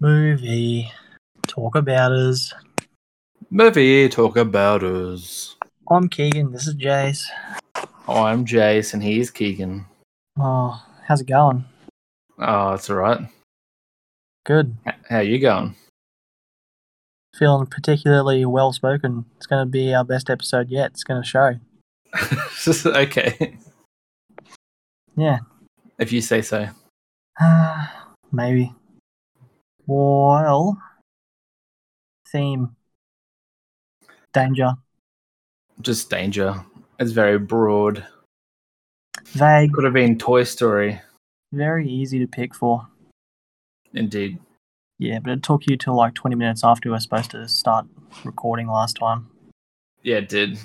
Movie. Talk about us. Movie talk about us. I'm Kegan. This is Jase. Oh, I'm Jase and he's Kegan. Oh, how's it going? Oh, it's alright. Good. H- How you going? Feeling particularly well spoken. It's going to be our best episode yet. It's going to show. okay, Yeah. if you say so. Maybe. Well, theme. Danger. Just danger. It's very broad. Vague. Could have been Toy Story. Very easy to pick for. Indeed. Yeah, but it took you till like 20 minutes after we were supposed to start recording last time. Yeah, it did.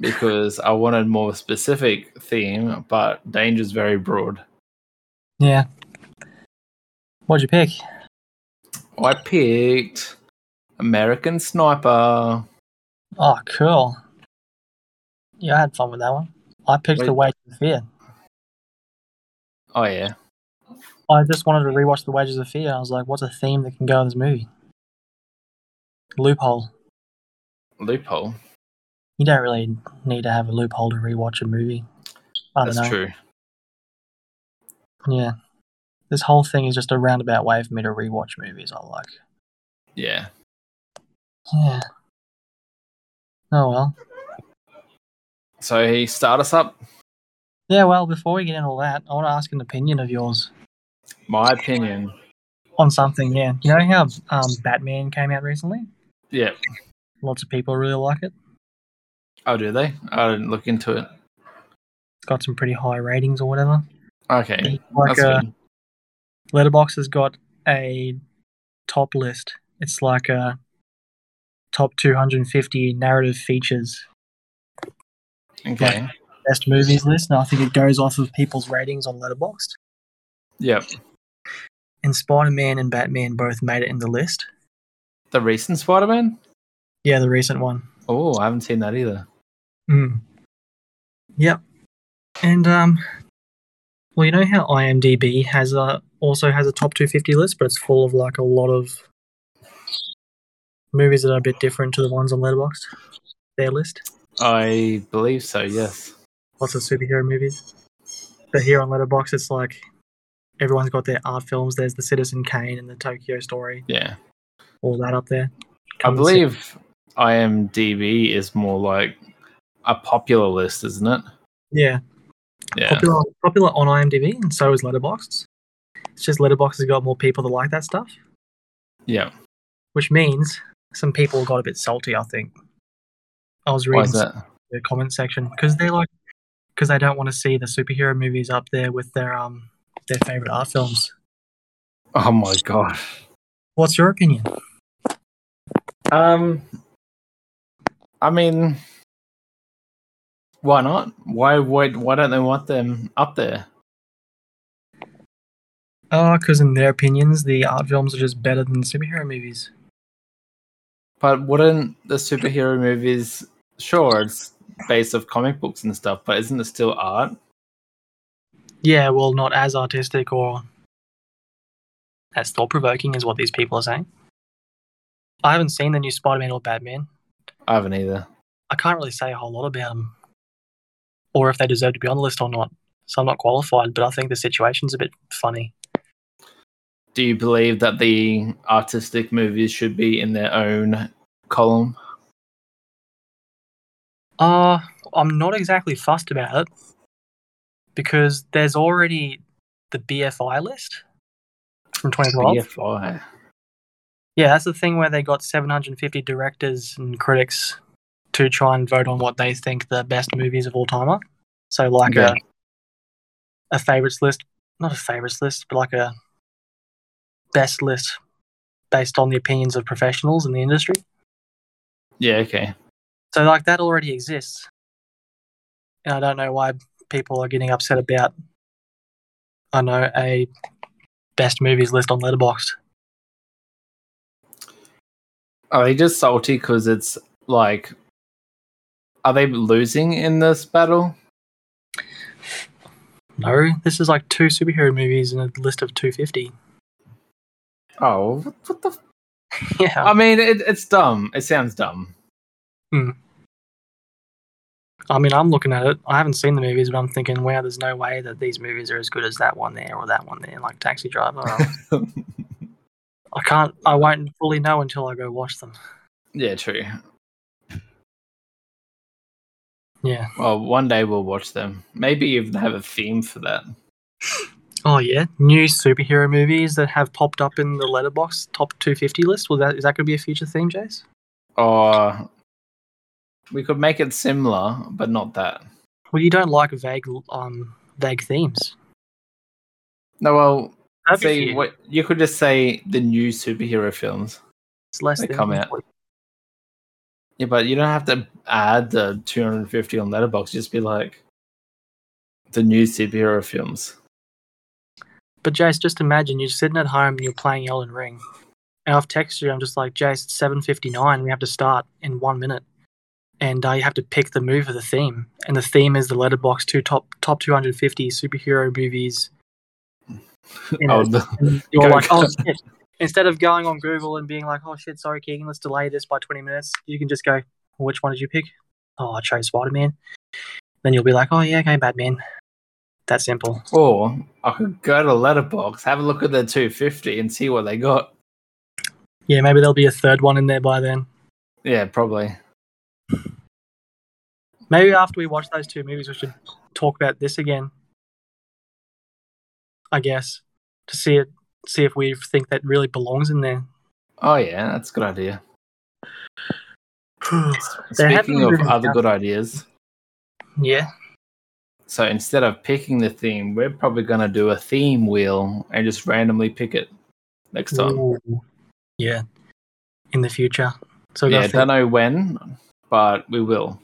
Because I wanted more specific theme, but danger's very broad. Yeah. What'd you pick? I picked American Sniper. Oh, cool. Yeah, I had fun with that one. I picked Wait. The Wages of Fear. Oh yeah. I just wanted to rewatch The Wages of Fear. I was like, what's a theme that can go in this movie? Loophole. Loophole. You don't really need to have a loophole to rewatch a movie. I don't That's know. true. Yeah. This whole thing is just a roundabout way for me to rewatch movies I like. Yeah. Yeah. Oh well. So he start us up. Yeah, well, before we get into all that, I want to ask an opinion of yours My opinion. on something. Yeah. You know how um, Batman came out recently? Yeah. Lots of people really like it. Oh, do they? I didn't look into it. It's got some pretty high ratings or whatever. Okay. Like That's uh, good. Letterboxd has got a top list. It's like a top 250 narrative features Okay. best movies list, and I think it goes off of people's ratings on Letterboxd. Yep. And Spider Man and Batman both made it in the list. The recent Spider Man? Yeah, the recent one. Oh, I haven't seen that either. Mm. Yep. And um, well, you know how IMDb has a also has a top 250 list, but it's full of like a lot of movies that are a bit different to the ones on Letterboxd. Their list, I believe so, yes. lots of superhero movies. But here on Letterboxd, it's like everyone's got their art films. There's the Citizen Kane and the Tokyo Story, Yeah. all that up there. I Come see- believe IMDb is more like a popular list, isn't it? Yeah, Yeah. popular popular on IMDb, and so is Letterboxd. It's just Letterboxd has got more people that like that stuff. Yeah. which means some people got a bit salty. I think I was reading the comment section because they're like because they don't want to see the superhero movies up there with their um their favorite art films. Oh my god. What's your opinion? Um I mean why not? Why why why don't they want them up there? Oh, because in their opinions, the art films are just better than superhero movies. But wouldn't the superhero movies sure it's based off comic books and stuff, but isn't it still art? Yeah, well, not as artistic or as thought provoking as what these people are saying. I haven't seen the new Spider Man or Batman. I haven't either. I can't really say a whole lot about them, or if they deserve to be on the list or not. So I'm not qualified, but I think the situation's a bit funny. Do you believe that the artistic movies should be in their own column? Uh, I'm not exactly fussed about it because there's already the BFI list from 2012. BFI. Yeah, that's the thing where they got 750 directors and critics to try and vote on what they think the best movies of all time are. So, like Okay. a a favorites list, not a favorites list, but like a best list based on the opinions of professionals in the industry. Yeah, okay. So, like that already exists, and I don't know why people are getting upset about. I know a best movies list on Letterboxd. Are they just salty because it's like, are they losing in this battle? No, this is like two superhero movies and a list of 250. Oh, what, what the? F- yeah. I mean, it, it's dumb. It sounds dumb. Hmm. I mean, I'm looking at it. I haven't seen the movies, but I'm thinking, wow, there's no way that these movies are as good as that one there or that one there, like Taxi Driver. or- I can't. I won't fully know until I go watch them. yeah, true. Yeah. Well, one day we'll watch them. Maybe even have a theme for that. Oh yeah, new superhero movies that have popped up in the Letterboxd top 250 list. Will that is that going to be a future theme, Jase? Or we could make it similar, but not that. Well, you don't like vague, um, vague themes. No, well, That'd see, what you could just say the new superhero films. It's less they than come out. Yeah, but you don't have to add the 250 on Letterboxd. Just be like the new superhero films. But Jase, just imagine you're sitting at home and you're playing Elden Ring, and I've texted you. I'm just like, Jase, it's 7:59. We have to start in one minute, and uh, you have to pick the move of the theme, and the theme is the Letterboxd two top top 250 superhero movies. You know, Oh, you're like, oh shit. Instead of going on Google and being like, oh shit, sorry, Kegan, let's delay this by 20 minutes, you can just go, which one did you pick? Oh, I chose Spider Man. Then you'll be like, oh yeah, okay, Batman. That simple. or I could go to Letterboxd, have a look at the 250, and see what they got. Yeah, maybe there'll be a third one in there by then. Yeah, probably. Maybe after we watch those two movies, we should talk about this again. I guess to see it, see if we think that really belongs in there. Oh yeah, that's a good idea. Speaking of other good ideas, yeah, so instead of picking the theme, we're probably gonna do a theme wheel and just randomly pick it next time. Ooh. yeah, in the future. So yeah, gotta don't know when, but we will.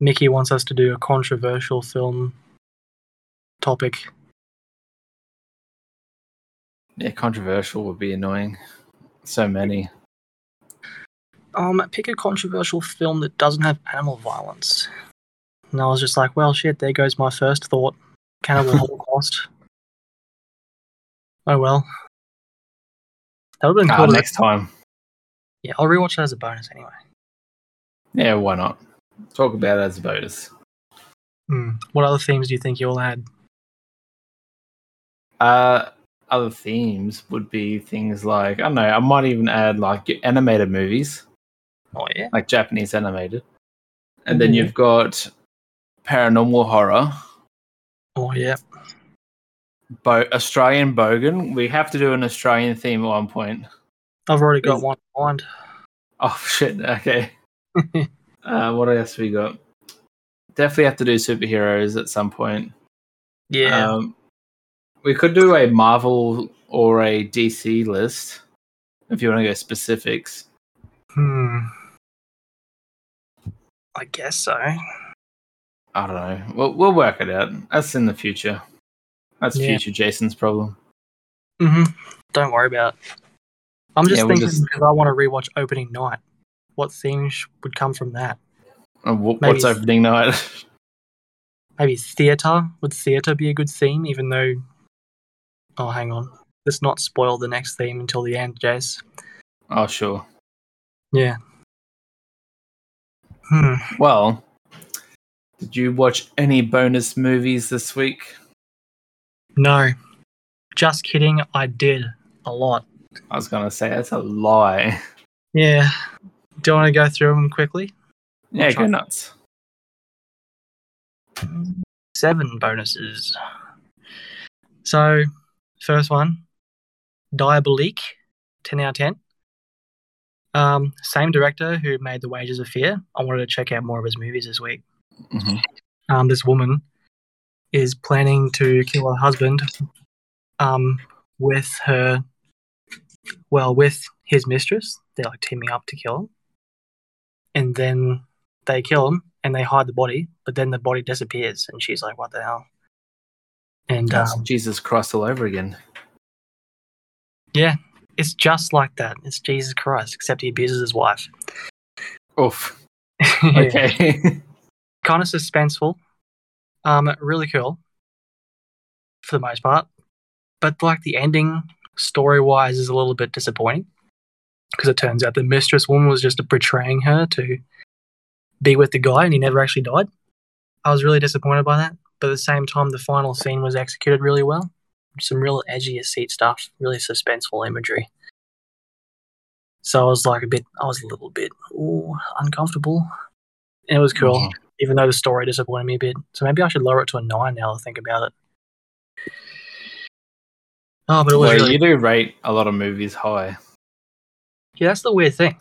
Mickey wants us to do a controversial film topic. Yeah, controversial would be annoying. So many. Um, pick a controversial film that doesn't have animal violence. And I was just like, well, shit. There goes my first thought. Cannibal Holocaust. Oh well. That would have been cool. next time. Yeah, I'll rewatch that as a bonus anyway. Yeah, why not? Talk about it as a bonus. Hmm. What other themes do you think you'll add? Uh, other themes would be things like I don't know. I might even add like animated movies, Oh yeah. like Japanese animated, and then you've got paranormal horror, Oh yeah. Bo- Australian bogan. We have to do an Australian theme at one point. I've already got Is- one in mind. Oh shit! Okay. uh, what else we got? Definitely have to do superheroes at some point. yeah. Um, we could do a Marvel or a DC list if you want to go specifics. hmm. I guess so. I don't know. We'll, we'll work it out. That's in the future. That's Yeah. future Jason's problem. hmm Don't worry about it. I'm just Yeah, thinking just- because I want to rewatch opening night. What themes would come from that? Uh, wh- What's opening night? Maybe theatre. Would theatre be a good theme? Even though, oh, hang on. Let's not spoil the next theme until the end, Jase. oh, sure. Yeah. Hmm. Well, did you watch any bonus movies this week? No. Just kidding. I did a lot. I was going to say that's a lie. Yeah. Do you want to go through them quickly? Yeah, go nuts. Seven bonuses. So, first one, Diabolique, 10 out of 10. Um, same director who made The Wages of Fear. I wanted to check out more of his movies this week. Hmm Um, this woman is planning to kill her husband um, with her, well, with his mistress. They're like teaming up to kill him. And then they kill him and they hide the body, but then the body disappears and she's like, what the hell? And um, Jesus Christ all over again. yeah, it's just like that. It's Jesus Christ, except he abuses his wife. Oof. Okay. kind of suspenseful. Um, really cool for the most part. But like the ending story wise is a little bit disappointing because it turns out the mistress woman was just betraying her to be with the guy and he never actually died. I was really disappointed by that. But at the same time, the final scene was executed really well. Some real edgy seat stuff, really suspenseful imagery. So I was like a bit, I was a little bit ooh, uncomfortable. And it was cool, Mhm. Even though the story disappointed me a bit. So maybe I should lower it to a nine now. I think about it. Oh, but it was Well, really you do rate a lot of movies high. Yeah, that's the weird thing.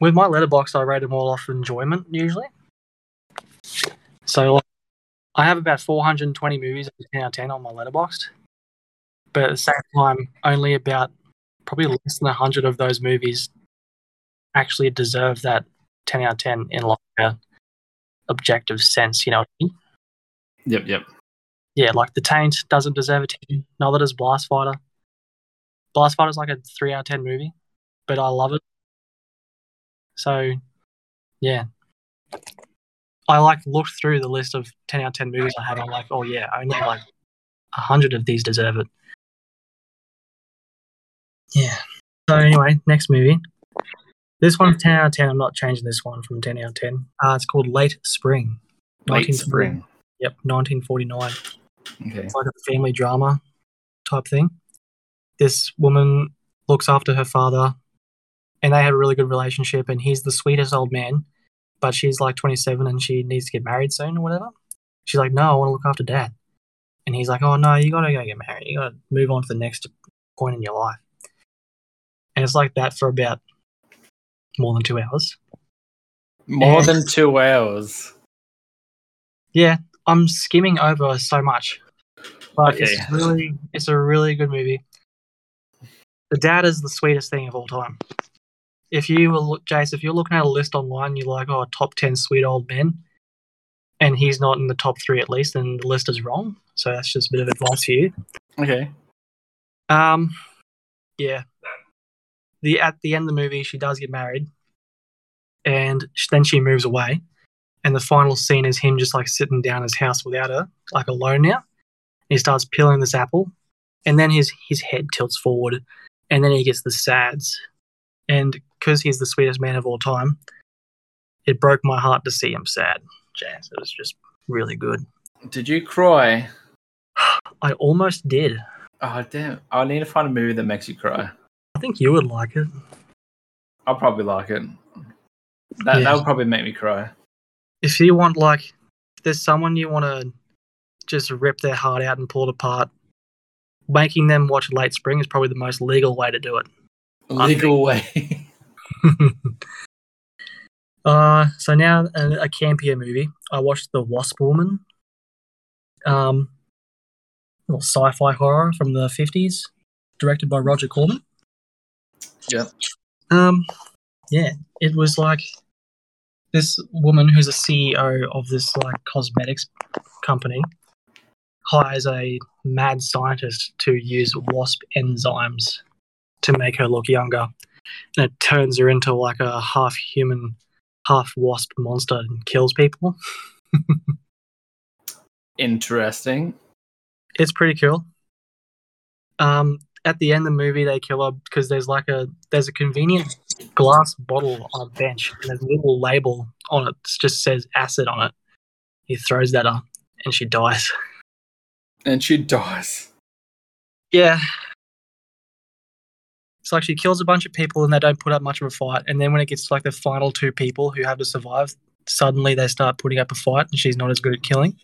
With my Letterboxd, I rate them all off enjoyment usually. So like, I have about 420 movies, 10 out of 10 on my Letterboxd. But at the same time, only about probably less than 100 of those movies actually deserve that 10 out of 10 in like a uh, objective sense. You know what I mean? Yep, yep. Yeah, like The Taint doesn't deserve a 10. Neither does Blast Fighter. Blast Fighter's like a 3 out of 10 movie, but I love it. So, yeah. I like looked through the list of 10 out of 10 movies I have. I'm like, oh, yeah, only like 100 of these deserve it. Yeah. So, anyway, next movie. This one's 10 out of 10. I'm not changing this one from 10 out of 10. Uh, it's called Late Spring. Late spring. Yep, 1949 Okay. it's like a family drama type thing. This woman looks after her father, and they have a really good relationship. And he's the sweetest old man, but she's like 27 and she needs to get married soon or whatever. She's like, "No, I want to look after dad," and he's like, "Oh no, you gotta go get married. You gotta move on to the next point in your life." And it's like that for about more than two hours. More And- than two hours. Yeah, I'm skimming over so much, but Okay. it's really it's a really good movie. The dad is the sweetest thing of all time. If you were look, Jase, if you're looking at a list online, you're like, oh, top ten sweet old men, and he's not in the top three at least, then the list is wrong. So that's just a bit of advice for you. Okay. Um, yeah. The at the end of the movie, she does get married, and then she moves away, and the final scene is him just like sitting down in his house without her, like alone now. he starts peeling this apple, and then his his head tilts forward, and then he gets the sads, and because he's the sweetest man of all time, it broke my heart to see him sad. Jazz, it was just really good. Did you cry? I almost did. Oh damn! I need to find a movie that makes you cry. I think you would like it. I'll probably like it. That Yeah. that would probably make me cry. if you want like if there's someone you want to just rip their heart out and pull it apart making them watch late spring is probably the most legal way to do it Legal way. uh so now a, a campier movie i watched the wasp woman um little sci-fi horror from the 50s directed by roger corman Yep. um yeah it was like this woman who's a ceo of this like cosmetics company hires a mad scientist to use wasp enzymes to make her look younger and it turns her into like a half human half wasp monster and kills people Interesting. it's pretty cool um at the end of the movie they kill her because there's like a there's a convenient glass bottle on a bench and there's a little label on it that just says acid on it he throws that up and she dies And she dies. Yeah. It's like she kills a bunch of people and they don't put up much of a fight. And then when it gets to like the final two people who have to survive, suddenly they start putting up a fight and she's not as good at killing.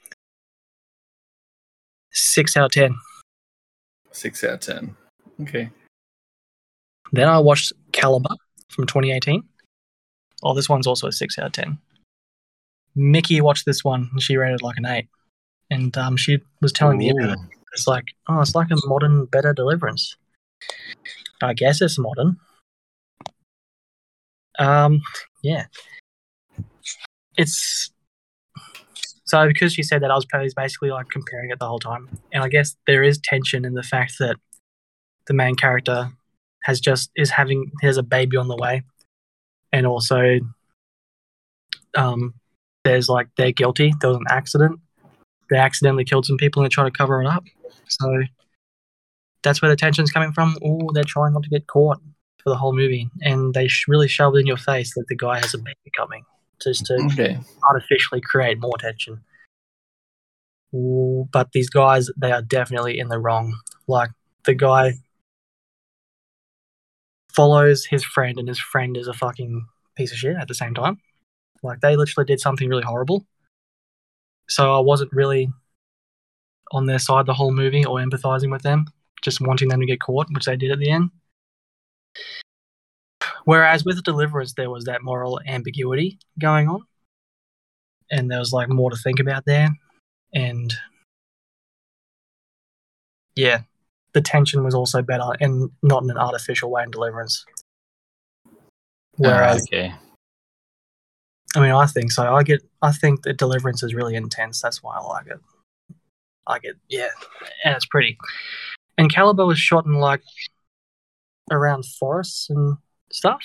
Six out of ten. Six out of ten. Okay. Then I watched Caliber from 2018. Oh, this one's also a six out of ten. Mickey watched this one and she rated it like an eight. And um, she was telling me about it. It's like, oh, it's like a modern, better deliverance. I guess it's modern. Um, yeah. It's so because she said that, I was probably basically like comparing it the whole time, and I guess there is tension in the fact that the main character has just is having has a baby on the way, and also, um, there's like they're guilty. There was an accident. They accidentally killed some people and they try to cover it up. So, that's where the tension's coming from. Oh, they're trying not to get caught for the whole movie, and they sh- really shove it in your face that the guy has a baby coming, just to Okay. artificially create more tension. Ooh, but these guys, they are definitely in the wrong. Like the guy follows his friend, and his friend is a fucking piece of shit at the same time. Like they literally did something really horrible. So I wasn't really on their side the whole movie or empathizing with them, just wanting them to get caught, which they did at the end. Whereas with Deliverance, there was that moral ambiguity going on, and there was like more to think about there, and yeah, the tension was also better and not in an artificial way in Deliverance. Ah, Whereas, okay. I mean, I think so. I get, I think that Deliverance is really intense. That's why I like it. I get, yeah, and it's pretty. And Caliber was shot in like around forests and stuff,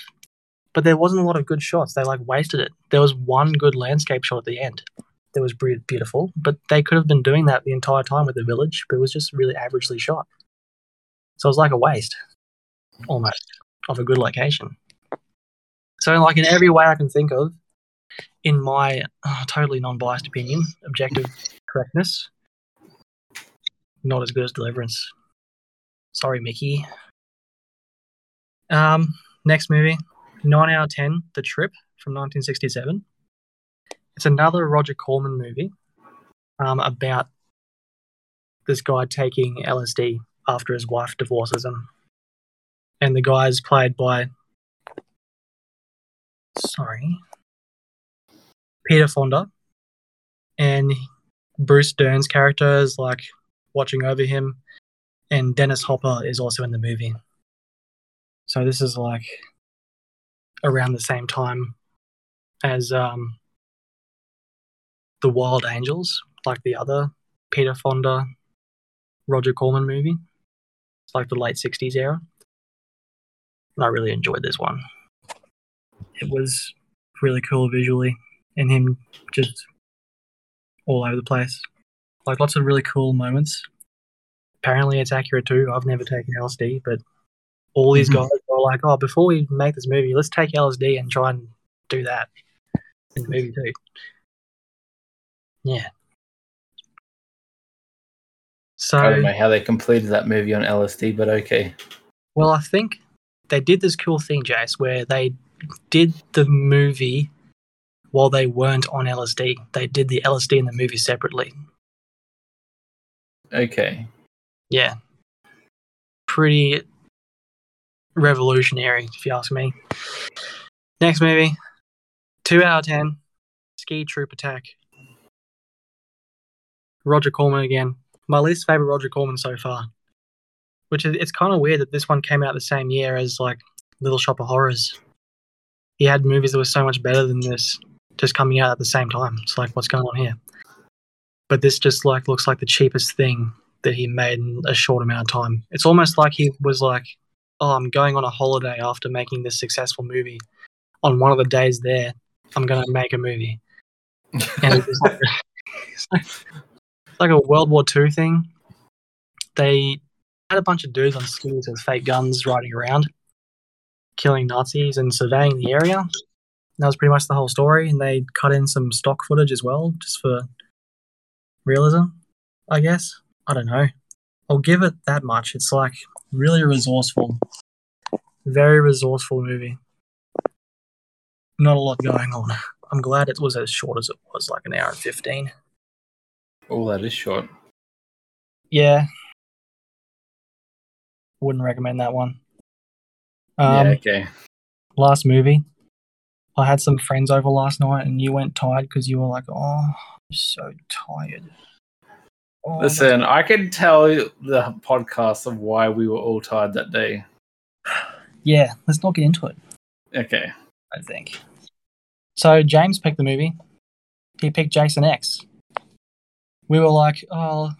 but there wasn't a lot of good shots. They like wasted it. There was one good landscape shot at the end. That was beautiful, but they could have been doing that the entire time with the village, but it was just really averagely shot. So it was like a waste, almost, of a good location. So, like in every way I can think of, in my uh, totally non-biased opinion, objective correctness, not as good as Deliverance. Sorry, Mickey. Um, next movie, nine out of ten, The Trip from 1967. It's another Roger Corman movie um, about this guy taking LSD after his wife divorces him, and the guy is played by sorry Peter Fonda, and Bruce Dern's character is like watching over him, and Dennis Hopper is also in the movie. So this is like around the same time as um, the Wild Angels, like the other Peter Fonda, Roger Corman movie. It's like the late '60s era, and I really enjoyed this one. It was really cool visually, and him just all over the place. Like lots of really cool moments. Apparently, it's accurate too. I've never taken LSD, but all these Mhm. guys were like, "Oh, before we make this movie, let's take LSD and try and do that in the movie too." Yeah. So I don't know how they completed that movie on LSD, but okay. Well, I think they did this cool thing, Jase, where they did the movie while they weren't on LSD. They did the LSD and the movie separately. Okay. Yeah. Pretty revolutionary, if you ask me. Next movie, 2 out of 10, Ski Troop Attack. Roger Corman again. My least favorite Roger Corman so far. Which is, it's kind of weird that this one came out the same year as like Little Shop of Horrors. He had movies that were so much better than this just coming out at the same time. It's like, what's going on here? But this just like looks like the cheapest thing that he made in a short amount of time. It's almost like he was like, "Oh, I'm going on a holiday after making this successful movie. On one of the days there, I'm going to make a movie." And it's like, it's like, a World War II thing. They had a bunch of dudes on skis with fake guns riding around, killing Nazis and surveying the area. That was pretty much the whole story, and they cut in some stock footage as well, just for realism, I guess. I don't know. I'll give it that much. It's like really resourceful. Very resourceful movie. Not a lot going on. I'm glad it was as short as it was, like an hour and 15. Oh, that is short. Yeah. Wouldn't recommend that one. Um, yeah, okay. Last movie. I had some friends over last night and you went tired because you were like, oh, I'm so tired. Oh, Listen, I can tell the podcast of why we were all tired that day. Yeah, let's not get into it. Okay. I think. So James picked the movie. He picked Jason X. We were like, oh,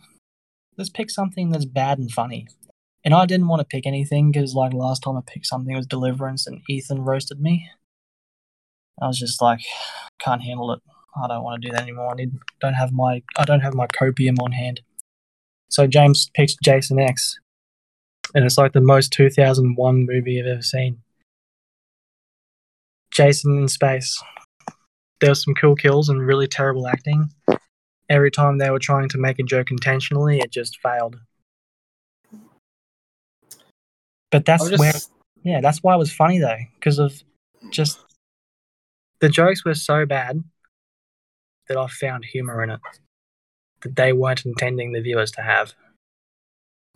let's pick something that's bad and funny. And I didn't want to pick anything because, like, last time I picked something was Deliverance and Ethan roasted me. I was just like, can't handle it. I don't want to do that anymore. I need, don't have my I don't have my copium on hand. So James picked Jason X, and it's like the most 2001 movie I've ever seen. Jason in space. There was some cool kills and really terrible acting. Every time they were trying to make a joke intentionally, it just failed. But that's I'm where, yeah, that's why it was funny though, because of just the jokes were so bad that I found humor in it that they weren't intending the viewers to have,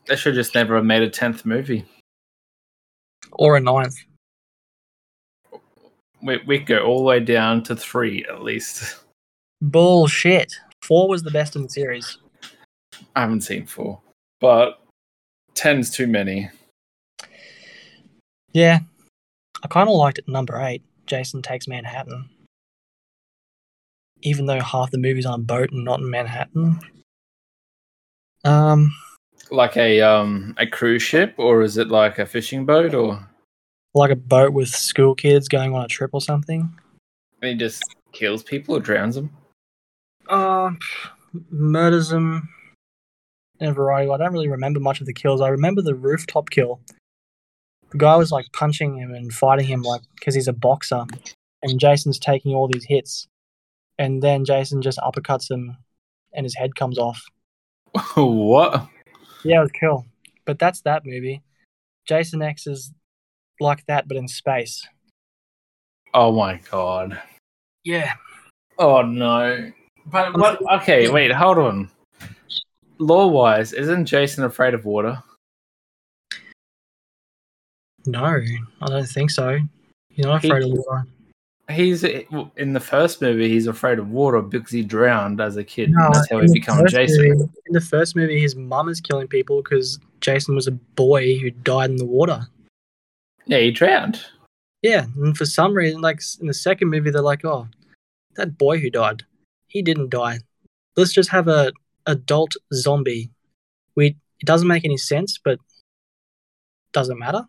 they should just never have made a tenth movie. or a ninth. We we could go all the way down to three at least. Bullshit. Four was the best in the series. I haven't seen four, but ten's too many. Yeah, I kind of liked it. Number eight, Jason takes Manhattan. Even though half the movie's on a boat and not in Manhattan. Um, Like a um a cruise ship, or is it like a fishing boat, or like a boat with school kids going on a trip or something. he just kills people or drowns them? Uh, murders them in a variety. I don't really remember much of the kills. I remember the rooftop kill. The guy was like punching him and fighting him like because he's a boxer, and Jason's taking all these hits, and then Jason just uppercuts him, and his head comes off. what? Yeah, it was cool. But that's that movie. Jason X is like that, but in space. Oh my god. Yeah. Oh no. But what? Okay, wait, hold on. Lore wise, isn't Jason afraid of water? No, I don't think so. You're not He- afraid of water. He's in the first movie. He's afraid of water because he drowned as a kid. No, that's how in he the became first Jason. movie- in the first movie, his mum is killing people because Jason was a boy who died in the water. Yeah, he drowned. Yeah, and for some reason, like in the second movie, they're like, "Oh, that boy who died, he didn't die. Let's just have a adult zombie." We it doesn't make any sense, but doesn't matter.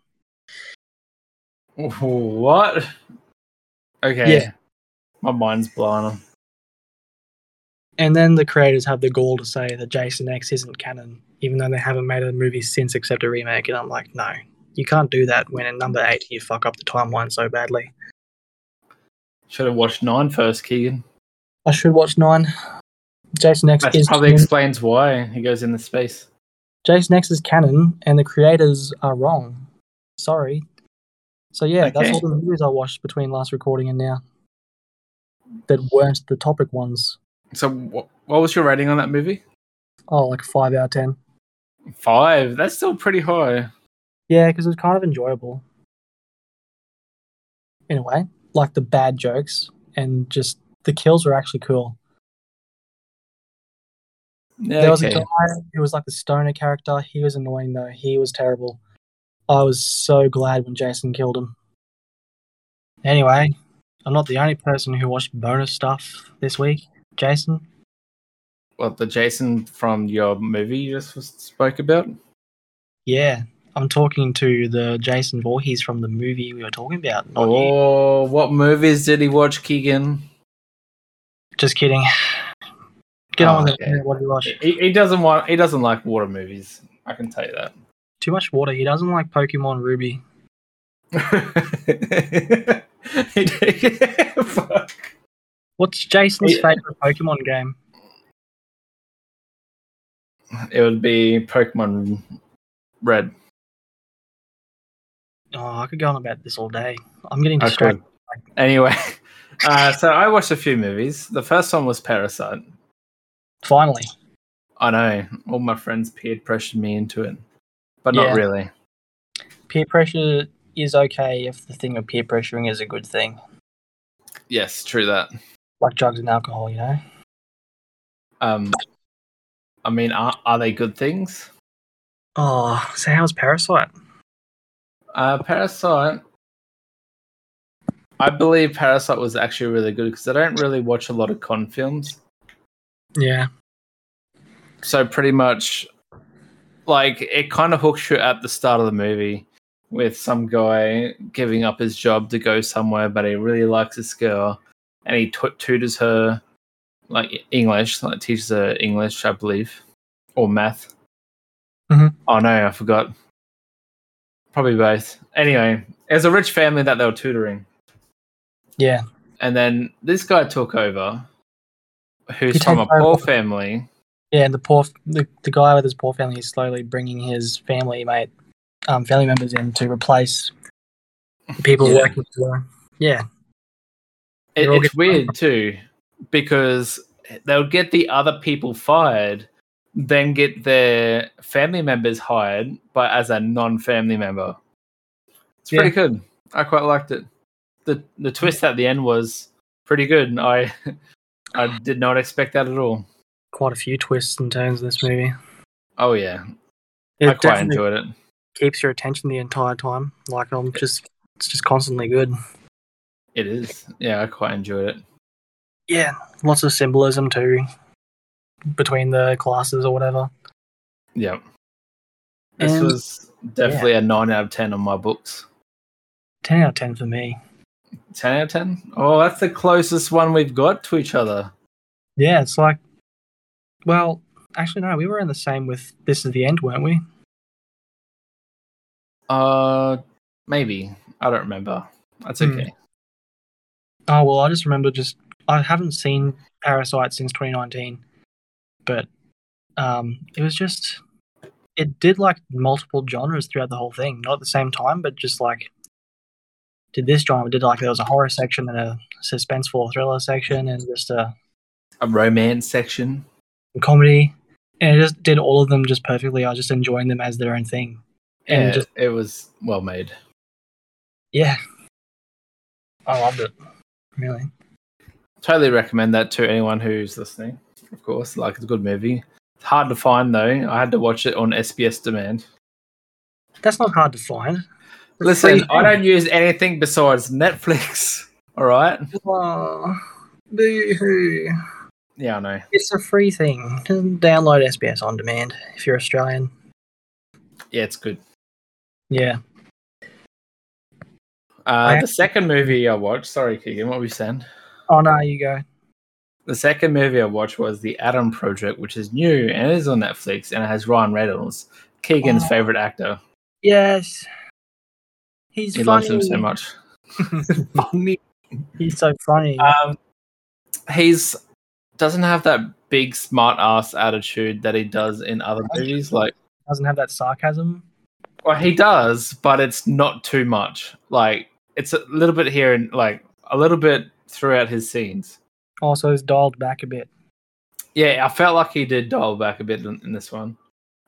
What? Okay. Yeah. My mind's blown. And then the creators have the gall to say that Jason X isn't canon, even though they haven't made a movie since except a remake. And I'm like, no, you can't do that when in number eight you fuck up the timeline so badly. Should have watched nine first, Kegan. I should watch nine. Jason X That is probably canon. explains why he goes into space. Jason X is canon, and the creators are wrong. Sorry. So yeah, that's all the movies I watched between last recording and now that weren't the topic ones. So, wh- what was your rating on that movie? Oh, like five out of ten. Five. That's still pretty high. Yeah, because it was kind of enjoyable. In a way, like the bad jokes and just the kills were actually cool. Yeah, There was a guy who was like the stoner character. He was annoying though. He was terrible. I was so glad when Jason killed him. Anyway, I'm not the only person who watched bonus stuff this week. Jason, What the Jason from your movie you just spoke about? yeah, I'm talking to the Jason Voorhees from the movie we were talking about. Not you. Oh, what movies did he watch, Kegan? Just kidding. Get Oh, on with okay. it. What do you watch? He, he doesn't want. He doesn't like water movies. I can tell you that. Too much water. He doesn't like Pokemon Ruby. Fuck. What's Jason's He- favorite Pokemon game? it would be Pokemon Red. Oh, I could go on about this all day. I'm getting distracted. could. Anyway, uh, so I watched a few movies. The first one was Parasite. Finally. I know all my friends peer pressured me into it, but Yeah. not really. Peer pressure is okay if the thing of peer pressuring is a good thing. Yes, true that. Like drugs and alcohol, you know? Um, I mean, are, are they good things? Oh, so how's Parasite? Uh, Parasite. I believe Parasite was actually really good because I don't really watch a lot of con films. Yeah. So pretty much, like it kind of hooks you at the start of the movie with some guy giving up his job to go somewhere, but he really likes this girl, and he t- tutors her like English, like teaches her English, I believe, or math. Mhm. Oh no, I forgot. Probably both. Anyway, it was a rich family that they were tutoring. Yeah. And then this guy took over, who's He from a poor over. family. Yeah, and the poor the, the guy with his poor family is slowly bringing his family mate, um, family members in to replace people Yeah. working for. Yeah, It, it's weird too, because they'll get the other people fired, then get their family members hired, but as a non-family member. It's pretty good. I quite liked it. The The twist at the end was pretty good. I I did not expect that at all. quite a few twists and turns in this movie. Oh yeah, It I quite enjoyed it. keeps your attention the entire time. Like I'm just, it's just constantly good. It is. Yeah, I quite enjoyed it. Yeah, lots of symbolism too between the classes or whatever. Yeah. This And- was definitely a nine out of ten on my books. Ten out of ten for me. 10 out of 10? Oh, that's the closest one we've got to each other. Yeah, it's like, well, actually no, we were in the same with This Is the End, weren't we? Uh, maybe. I don't remember. That's Hmm. okay. Oh well, I just remember just I haven't seen Parasite since 2019, but um, it was just it did like multiple genres throughout the whole thing, not at the same time, but just like did this genre, did like there was a horror section and a suspenseful thriller section and just a A romance section. And comedy, and it just did all of them just perfectly. I was just enjoying them as their own thing, and Yeah, just it was well made. yeah, I loved it. Really, Totally recommend that to anyone who's listening. Of course, like it's a good movie. It's hard to find though. I had to watch it on SBS demand. that's not hard to find. Listen, free I don't use anything besides Netflix. All right. Oh, boo-hoo. Yeah, I know. It's a free thing. Download SBS on demand if you're Australian. Yeah, it's good. Yeah. Uh, the second movie I watched. Sorry, Kegan. What were you saying? Oh no, you go. The second movie I watched was The Adam Project, which is new and it is on Netflix and it has Ryan Reynolds, Kegan's Oh. favorite actor. Yes. He's He funny. loves him so much. Funny. He's so funny. Um, he's doesn't have that big smart ass attitude that he does in other movies. Like, Doesn't have that sarcasm. well, he does, but it's not too much. Like, it's a little bit here and like a little bit throughout his scenes. Also, he's dialed back a bit. Yeah, I felt like he did dial back a bit in, in this one,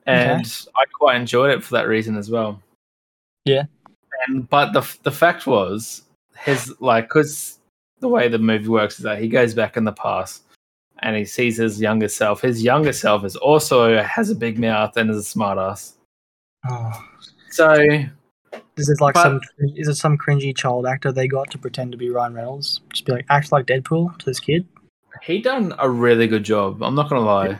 and I quite enjoyed it for that reason as well. Yeah. And but the the fact was his like because the way the movie works is that he goes back in the past and he sees his younger self. His younger self is also has a big mouth and is a smart ass. Oh. So Is it like But- some? Is it some cringy child actor they got to pretend to be Ryan Reynolds? Just be like, act like Deadpool to this kid. he done a really good job. I'm not gonna lie.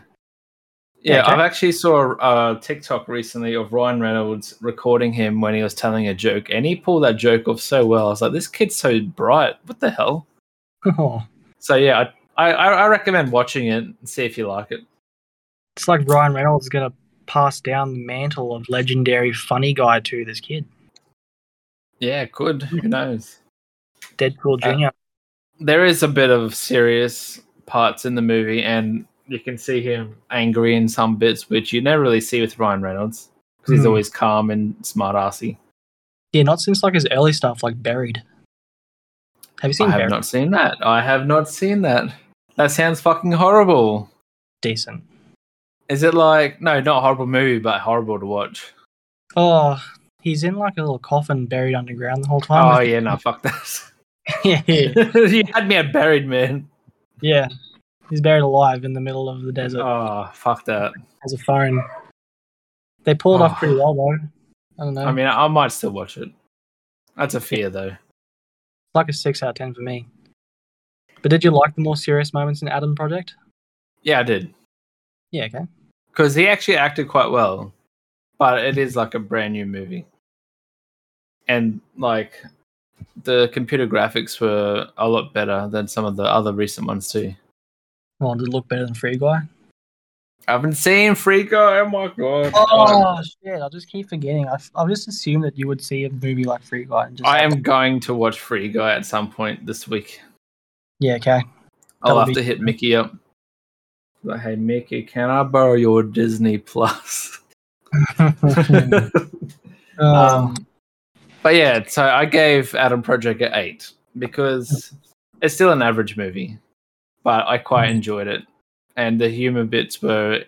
Yeah, okay. I've actually saw a TikTok recently of Ryan Reynolds recording him when he was telling a joke, and he pulled that joke off so well. I was like, "This kid's so bright. What the hell?" Oh, So yeah, I I, I recommend watching it and see if you like it. it's like Ryan Reynolds is gonna pass down the mantle of legendary funny guy to this kid, Yeah, good. Who knows? Deadpool Uh, Junior. There is a bit of serious parts in the movie, and you can see him angry in some bits, which you never really see with Ryan Reynolds because he's Hmm. always calm and smart assy. Yeah, not since like his early stuff, like Buried. Have you seen? I have Buried? not seen that. I have not seen that. That sounds fucking horrible. Decent. Is it like no, not a horrible movie, but horrible to watch? Oh, he's in like a little coffin buried underground the whole time. Oh yeah, no, fuck that. yeah, yeah, you had me at buried, man. yeah. He's buried alive in the middle of the desert. Oh, fuck that. Has a phone. They pulled Oh. off ah. pretty well though. I don't know. I mean, I might still watch it. That's a fear, though. It's like a six out of ten for me. But did you like the more serious moments in Adam Project? Yeah, I did Yeah, okay. because he actually acted quite well, but it is like a brand new movie, and like the computer graphics were a lot better than some of the other recent ones too. Well, did it look better than Free Guy? I haven't seen Free Guy. Oh my god. Oh shit! I just keep forgetting. I, I just assumed that you would see a movie like Free Guy and just. I am going to watch Free Guy at some point this week. Yeah. Okay. I'll have be- to hit Mickey up. Like, hey Mickey, can I borrow your Disney Plus? um, um, but yeah, so I gave Adam Project an eight because it's still an average movie, but I quite Mhm. enjoyed it, and the humor bits were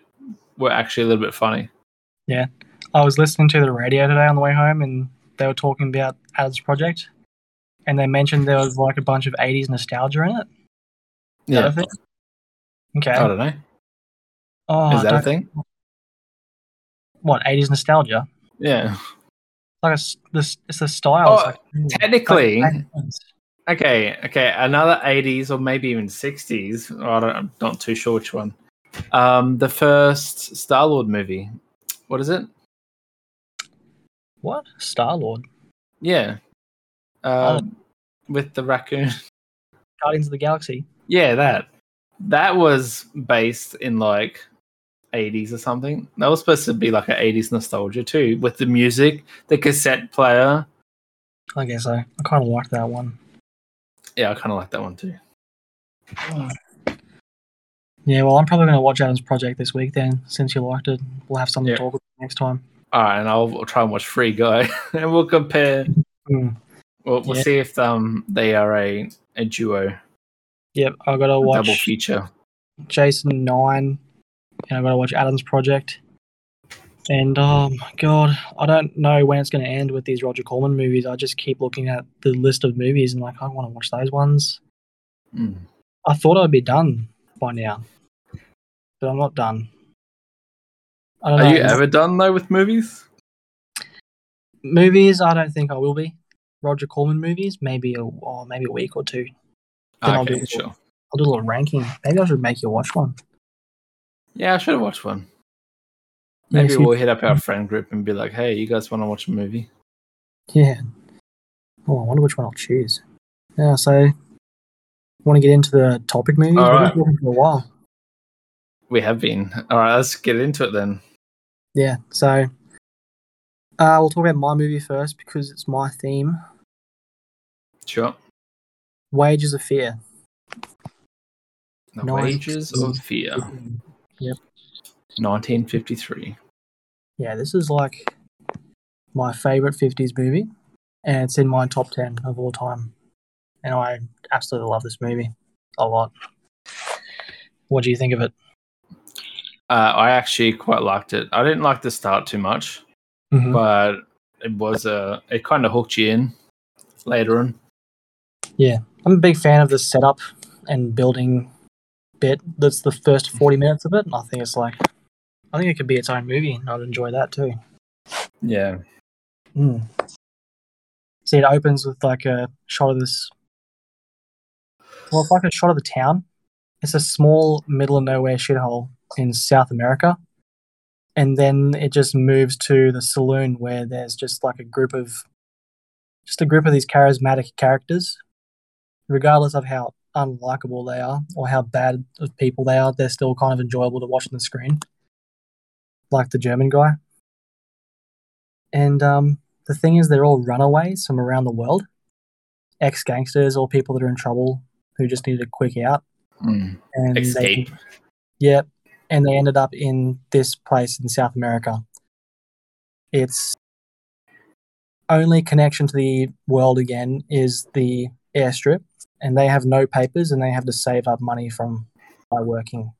were actually a little bit funny. Yeah, I was listening to the radio today on the way home, and they were talking about Ad's project, and they mentioned there was like a bunch of '80s nostalgia in it. Is that a thing? Okay. I don't know. Oh, Is that a thing? What '80s nostalgia? Yeah. It's like a s this, it's a style. It's Oh, like, mm, Technically, like- okay, okay, another '80s or maybe even '60s. I don't, I'm not too sure which one. Um, the first Star Lord movie. What is it? what Star Lord? Yeah. Um, with the raccoon. Guardians of the Galaxy. Yeah, that. That was based in like 80s or something. That was supposed to be like an 80s nostalgia too, with the music, the cassette player. I guess so. I kind of liked that one. Yeah, I kind of like that one too. Yeah, well, I'm probably going to watch Adam's project this week then, since you liked it. We'll have something Yeah. to talk about next time. All right, and I'll, I'll try and watch Free Guy, and we'll compare. Hmm. We'll, we'll Yeah. see if um they are a a duo, Yep, I got to a watch double feature. Jason Nine, and I got to watch Adam's project. And oh my god, I don't know when it's going to end with these Roger Corman movies. I just keep looking at the list of movies and like I want to watch those ones. Mm. I thought I'd be done by now, but I'm not done. I don't Are know. you ever done though with movies? movies? I don't think I will be. Roger Corman movies, maybe a oh, maybe a week or two. Then I'll okay, do- sure. I'll do a little ranking. Maybe I should make you watch one. Yeah, I should have watched one. Maybe we'll hit up our friend group and be like, "Hey, you guys want to watch a movie?" Yeah. Oh, I wonder which one I'll choose. Yeah, so want to get into the topic movies? All We've been for a while. We have been. All right, let's get into it then. Yeah, so uh, we'll talk about my movie first because it's my theme. Sure. Wages of Fear. The. Wages of Fear, Yep. 1953. Yeah, this is like my favorite 50s movie, and it's in my top 10 of all time. And I absolutely love this movie a lot. What do you think of it? Uh, I actually quite liked it. I didn't like the start too much, Mhm. but it was uh, it kind of hooked you in later on. Yeah, I'm a big fan of the setup and building bit. That's the first 40 minutes of it. And I think it's like, I think it could be its own movie, and I'd enjoy that too. Yeah. Mm. See, it opens with like a shot of this. Well, it's like a shot of the town. It's a small, middle of nowhere shithole in South America. And then it just moves to the saloon where there's just like a group of, just a group of these charismatic characters. Regardless of how unlikable they are or how bad of people they are, they're still kind of enjoyable to watch on the screen. Like the German guy. And um, the thing is, they're all runaways from around the world, ex gangsters or people that are in trouble who just needed a quick out. Mm. And they- Escape. yeah, and they ended up in this place in South America. Its only connection to the world again is the airstrip, and they have no papers and they have to save up money from by working.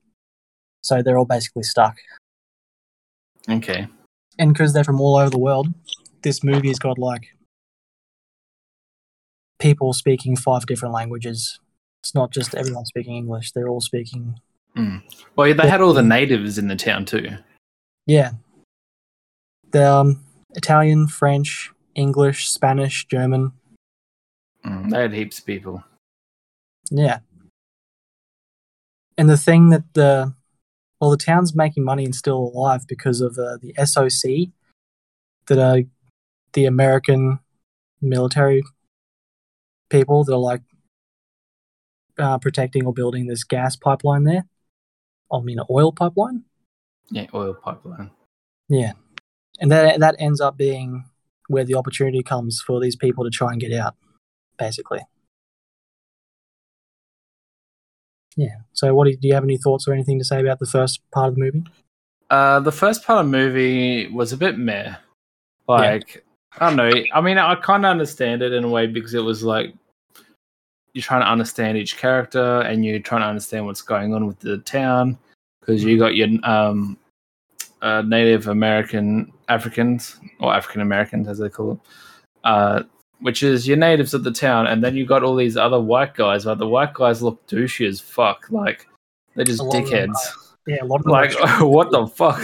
So they're all basically stuck. Okay. and because they're from all over the world, this movie's got like people speaking five different languages. It's not just everyone speaking English; they're all speaking. Well, they had all the natives in the town too. Yeah, the um, Italian, French, English, Spanish, German. Mm, they had heaps of people. Yeah, and the thing that the well, the town's making money and still alive because of uh, the SOC, that are the American military people that are like uh, protecting or building this gas pipeline there. I mean, a oil pipeline. Yeah, oil pipeline. Yeah, and that that ends up being where the opportunity comes for these people to try and get out, basically. Yeah. So, what do you, do you have any thoughts or anything to say about the first part of the movie? Uh, the first part of the movie was a bit meh. Like, I don't know. I mean, I kind of understand it in a way because it was like you're trying to understand each character and you're trying to understand what's going on with the town because you got your um, uh, Native American Africans or African Americans as they call them, uh, which is your natives of the town, and then you got all these other white guys. But the white guys look douchey as fuck. Like they're just dickheads. Yeah, a lot of them Like what the fuck?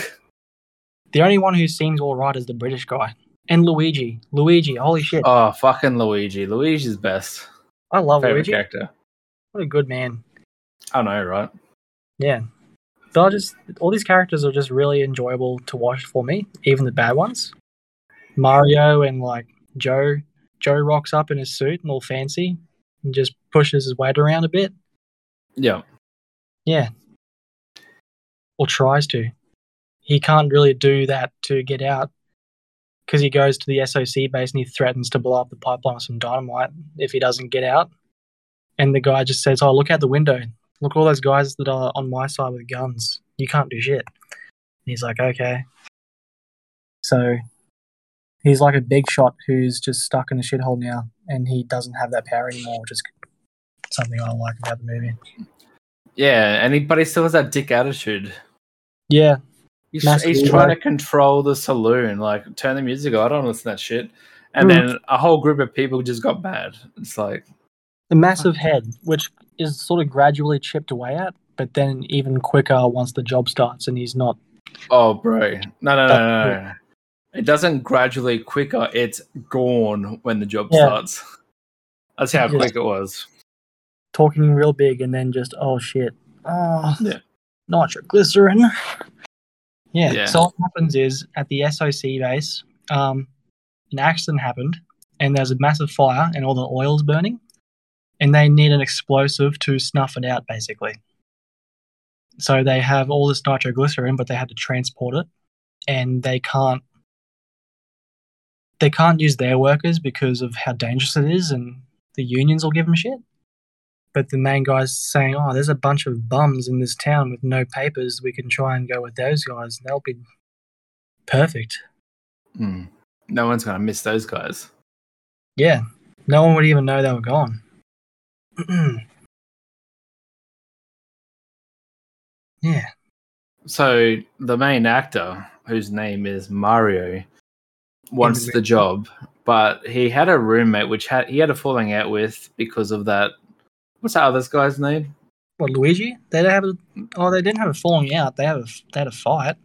the only one who seems all right is the British guy and Luigi. Luigi, holy shit! Oh, fucking Luigi. Luigi's best. I love Favorite Luigi. character. What a good man. I know, right? Yeah. They're just all these characters are just really enjoyable to watch for me, even the bad ones. Mario and like Joe. Joe rocks up in his suit and all fancy and just pushes his weight around a bit. Yeah. Yeah. Or tries to. He can't really do that to get out because he goes to the SOC base and he threatens to blow up the pipeline with some dynamite if he doesn't get out. And the guy just says, Oh, look out the window. Look all those guys that are on my side with guns. You can't do shit. And he's like, Okay. So he's like a big shot who's just stuck in a shithole now and he doesn't have that power anymore, which is something I like about the movie. Yeah, and he, but he still has that dick attitude. Yeah, He's, he's ego. trying to control the saloon, like turn the music on. I don't listen to that shit. And Mm. then a whole group of people just got mad. It's like, the massive head, which is sort of gradually chipped away at, but then even quicker once the job starts and he's not. oh, bro, no, no, no, no, no. It doesn't gradually quicker. It's gone when the job Yeah. starts. That's how Yeah. quick it was. talking real big and then just oh shit oh Yeah. nitroglycerin yeah. Yeah. so what happens is at the soc base um an accident happened and there's a massive fire and all the oil's burning and they need an explosive to snuff it out basically so they have all this nitroglycerin but they had to transport it and they can't they can't use their workers because of how dangerous it is and the unions will give them shit but the main guy's saying, "Oh, there's a bunch of bums in this town with no papers. We can try and go with those guys. And they'll be perfect." Mm. No one's gonna miss those guys. Yeah, no one would even know they were gone. yeah, So the main actor, whose name is Mario, wants the job, but he had a roommate which had he had a falling out with because of that. What's that other guy's name? what Luigi? They didn't have a. Oh, they didn't have a falling out. They have a. They had a fight.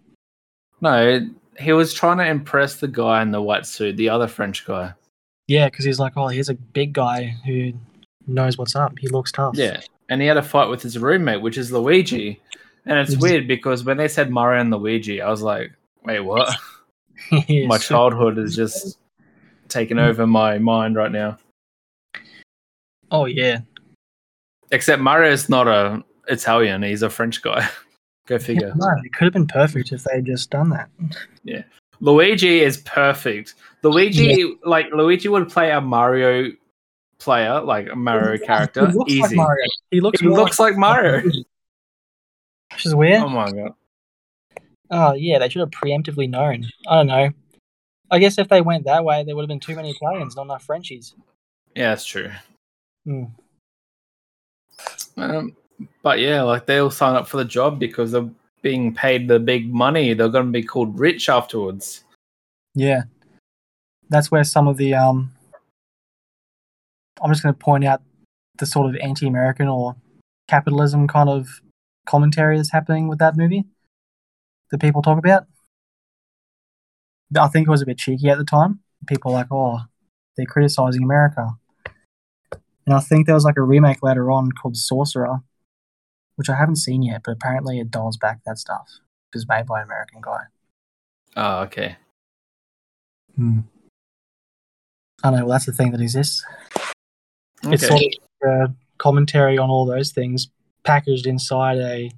No, he was trying to impress the guy in the white suit, the other French guy. Yeah, because he's like, oh, here's a big guy who knows what's up. He looks tough. Yeah, and he had a fight with his roommate, which is Luigi. And it's weird because when they said Mario and Luigi, I was like, wait, what? Yes. my childhood is just taking over my mind right now. Oh yeah. Except Mario's not a Italian; he's a French guy. Go figure. No, it could have been perfect if they had just done that. Yeah, Luigi is perfect. Luigi, like Luigi, would play a Mario player, like a Mario character, He looks easy. like Mario. He looks. He looks like Mario. Which is weird. Oh my god! Oh yeah, they should have preemptively known. I don't know. I guess if they went that way, there would have been too many Italians, not enough Frenchies. Yeah, that's true. Hmm. Um, but yeah, like they all sign up for the job because they're being paid the big money. They're going to be called rich afterwards. Yeah, that's where some of the um. I'm just going to point out the sort of anti-American or capitalism kind of commentary that's happening with that movie that people talk about. I think it was a bit cheeky at the time. People were like, "Oh, they're criticizing America," and I think there was like a remake later on called Sorcerer, which I haven't seen yet, but apparently it dials back that stuff. It was made by an American guy. Oh, okay. Hmm. I know. Well, that's the thing that exists. Okay. It's sort of a commentary on all those things packaged inside a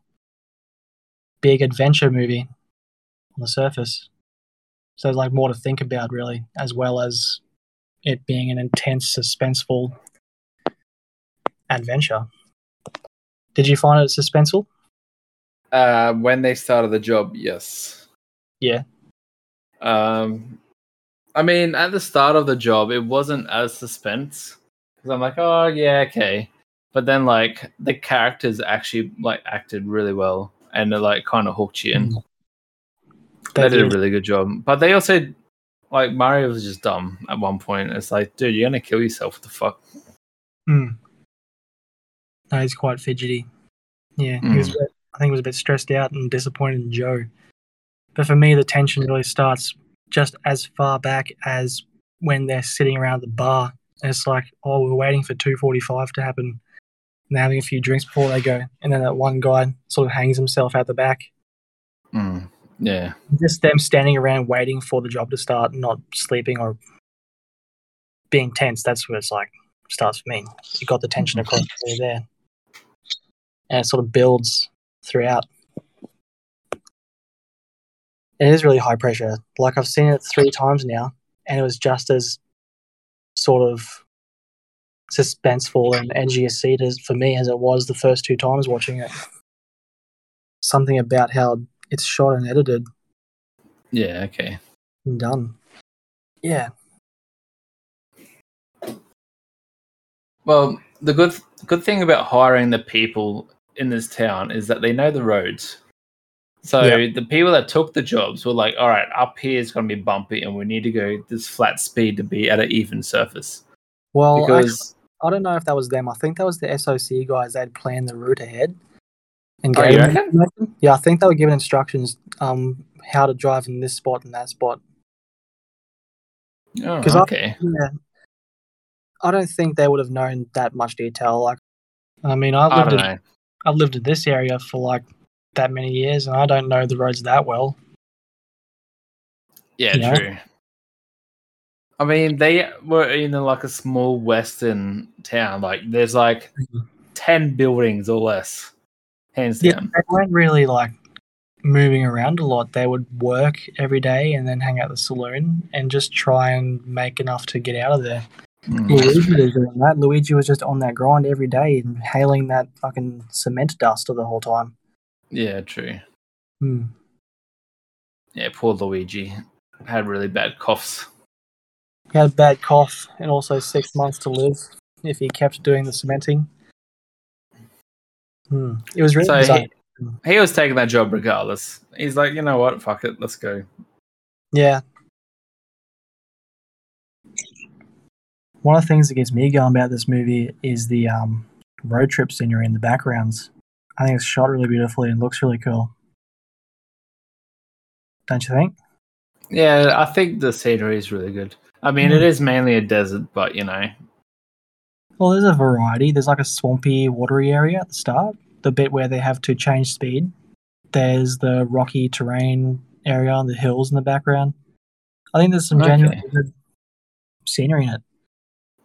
big adventure movie on the surface. So there's like more to think about, really, as well as it being an intense, suspenseful adventure. Did you find it suspenseful? Uh, when they started the job, yes. Yeah. Um, I mean, at the start of the job, it wasn't as suspense because I'm like, oh yeah, okay. But then like the characters actually like acted really well and they're like kind of hooked you in. They, did a really good job. But they also like Mario was just dumb at one point. It's like, dude, you're gonna kill yourself. What the fuck? Hmm. No, he's quite fidgety. Yeah, he was, Mm. I think he was a bit stressed out and disappointed in Joe. But for me, the tension really starts just as far back as when they're sitting around the bar. And it's like, oh, we're waiting for 245 to happen. And having a few drinks before they go. And then that one guy sort of hangs himself out the back. Mm. Yeah. Just them standing around waiting for the job to start, not sleeping or being tense. That's where it's like starts for me. You got the tension across there, there, and it sort of builds throughout. It is really high pressure. Like I've seen it three times now, and it was just as sort of suspenseful and edgy a seat as for me as it was the first two times watching it. Something about how it's shot and edited Yeah. Okay. and done. Yeah. Well, the good good thing about hiring the people in this town is that they know the roads. So the people that took the jobs were like, "All right, up here is going to be bumpy, and we need to go this flat speed to be at an even surface." Well, Because I don't know if that was them. I think that was the SOC guys. They'd planned the route ahead. And Oh, gave them. Yeah, I think they were given instructions um how to drive in this spot and that spot. oh, 'Cause I- okay, Yeah. I don't think they would have known that much detail. Like, I mean, I've I lived in know. I've lived in this area for like that many years, and I don't know the roads that well. Yeah, Yeah. true. I mean, they were in like a small western town. Like, there's like Mhm. ten buildings or less, hands Yeah, down. they weren't really like moving around a lot. They would work every day and then hang out at the saloon and just try and make enough to get out of there. Mm. Luigi was doing that. Luigi was just on that grind every day, inhaling that fucking cement dust the whole time. Yeah, true. Hmm. Yeah, poor Luigi had really bad coughs. He had a bad cough and also six months to live if he kept doing the cementing. Hmm. It was really So he, he was taking that job regardless. He's like, you know what? Fuck it, let's go. Yeah. One of the things that gets me going about this movie is the um, road trip scenery in the backgrounds. I think it's shot really beautifully and looks really cool. Don't you think? Yeah, I think the scenery is really good. I mean, Mm. it is mainly a desert, but you know, Well, there's a variety. There's like a swampy, watery area at the start, the bit where they have to change speed. There's the rocky terrain area and the hills in the background. I think there's some Okay. genuinely good scenery in it.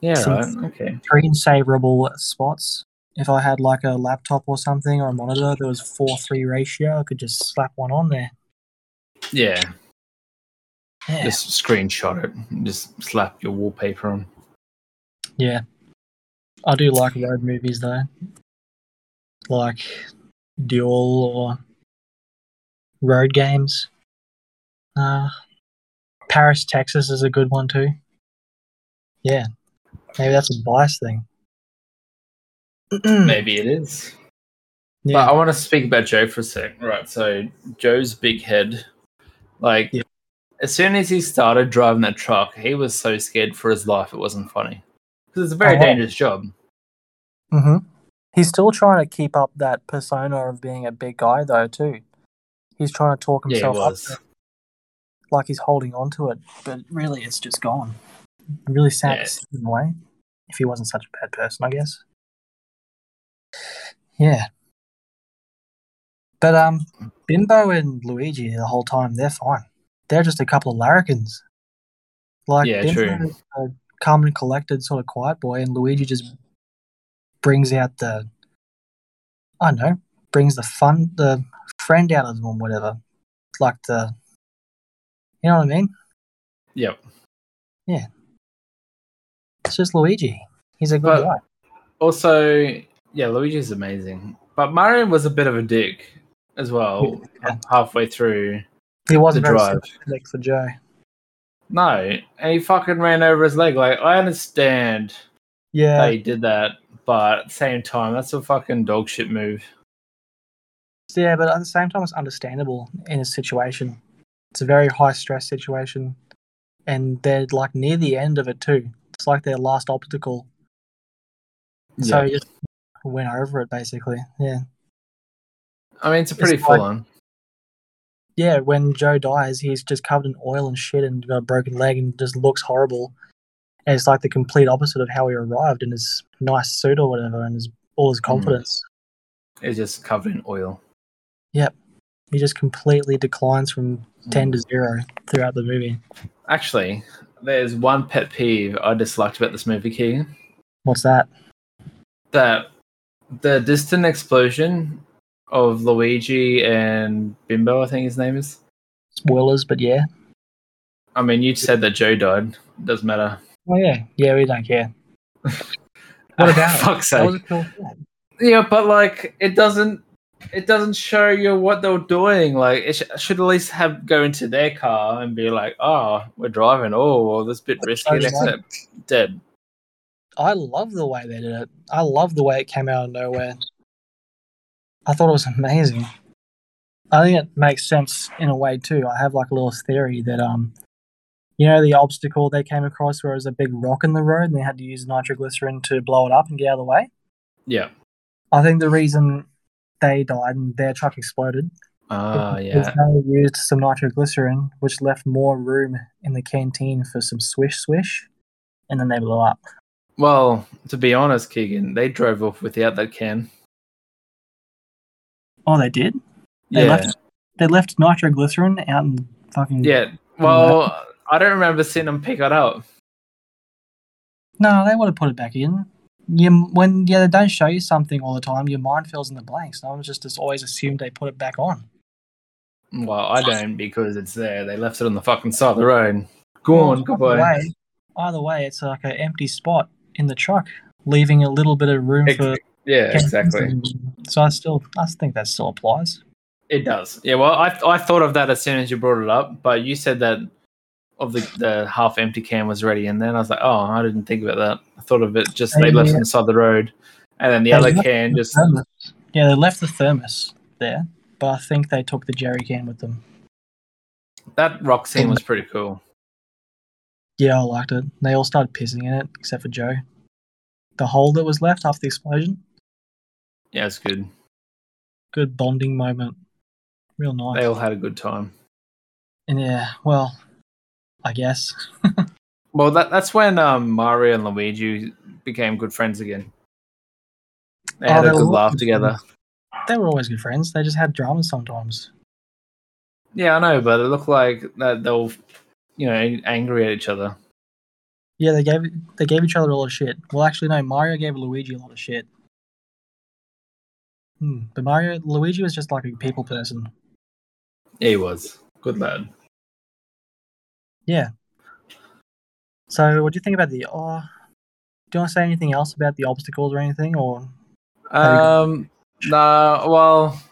yeah, Since- right, okay. Three saverable spots. If I had like a laptop or something or a monitor that was four three ratio, I could just slap one on there. Yeah, Yeah, just screenshot it, and just slap your wallpaper on. yeah. I do like road movies though, like Duel or road games. Uh, Paris, Texas is a good one too. Yeah, maybe that's a bias thing. Maybe it is. But I want to speak about Joe for a sec. Right, so Joe's big head, like, Yeah. As soon as he started driving that truck, he was so scared for his life. It wasn't funny because it's a very Oh. dangerous job. Mm-hmm. He's still trying to keep up that persona of being a big guy, though. Too, he's trying to talk Yeah, himself up, was. to like he's holding on to it, but really, it's just gone. Really sad Yeah. in a way. If he wasn't such a bad person, I guess. Yeah, but um, Bimbo and Luigi the whole time they're fine. They're just a couple of larrikins. Like Yeah, Bimbo true. calm and collected sort of quiet boy, and Luigi just brings out the I don't know, brings the fun, the friend out of them, or whatever. Like the You know what I mean? Yep. Yeah. It's just Luigi. He's a good But- guy. Also, yeah, Luigi's amazing, but Mario was a bit of a dick as well. Yeah. Halfway through, He wasn't the very drive. sympathetic for Joe. no, he fucking ran over his leg. Like, I understand Yeah, that he did that, but at the same time, that's a fucking dog shit move. yeah, but at the same time, it's understandable in his situation. It's a very high stress situation, and they're like near the end of it too. It's like their last obstacle, so Yeah. he just went over it basically. Yeah, I mean, it's a pretty It's like- full on. Yeah. When Joe dies, he's just covered in oil and shit, and got a broken leg, and just looks horrible. And it's like the complete opposite of how he arrived in his nice suit or whatever, and his all his hmm. confidence. It's just covered in oil. Yep. He just completely declines from hmm. ten to zero throughout the movie. Actually, there's one pet peeve I disliked about this movie, Kegan. What's that? That the distant explosion of Luigi and Bimbo, I think his name is. Spoilers, but yeah. I mean, you said that Joe died. Doesn't matter. Oh yeah, yeah, we don't care. What about? Fuck's sake. cool. Yeah, but like it doesn't it doesn't show you what they were doing. Like it sh- should at least have go into their car and be like, "Oh, we're driving. Oh, well, this bit risky." shows Next that. dead. I love the way they did it. I love the way it came out of nowhere. I thought it was amazing. I think it makes sense in a way too. I have like a little theory that um, you know, the obstacle they came across where it was a big rock in the road and they had to use nitroglycerin to blow it up and get out of the way. Yeah. I think the reason they died and their truck exploded Ah, is yeah. they used some nitroglycerin, which left more room in the canteen for some swish swish, and then they blew up. Well, to be honest, Kegan, they drove off without that can. Oh, they did. They Yeah. left. They left nitroglycerin out in the fucking. Yeah. Well, I don't remember seeing them pick it up. No, they would have put it back in. You when yeah they don't show you something all the time, your mind fills in the blanks. No one's just just always assumed they put it back on. Well, I don't because it's there. They left it on the fucking side of the road. Go on, Either goodbye. way, either way, it's like an empty spot in the truck, leaving a little bit of room Ex- for. Yeah, exactly. So I still, I think that still applies. It does. Yeah, well, I I thought of that as soon as you brought it up, but you said that of the the half empty can was already in there, and I was like, oh, I didn't think about that. I thought of it just they left it on the side of the road, and then the They other can the just thermos. Yeah, they left the thermos there, but I think they took the jerry can with them. that rock scene was pretty cool. Yeah, I liked it. They all started pissing in it, except for Joe. The hole that was left after the explosion, Yeah, it's good. good bonding moment. Real nice. They all had a good time. And yeah, well, I guess. Well, that that's when um, Mario and Luigi became good friends again. They Oh, had they a good laugh good together. They were always good friends. They just had dramas sometimes. Yeah, I know, but it looked like that they were, you know, angry at each other. Yeah, they gave they gave each other a lot of shit. Well, actually, no. Mario gave Luigi a lot of shit. Hmm. But Mario, Luigi was just like a people person. Yeah, he was good lad. Yeah. So, what do you think about the? Oh, do you want to say anything else about the obstacles or anything? Or Um, no, well,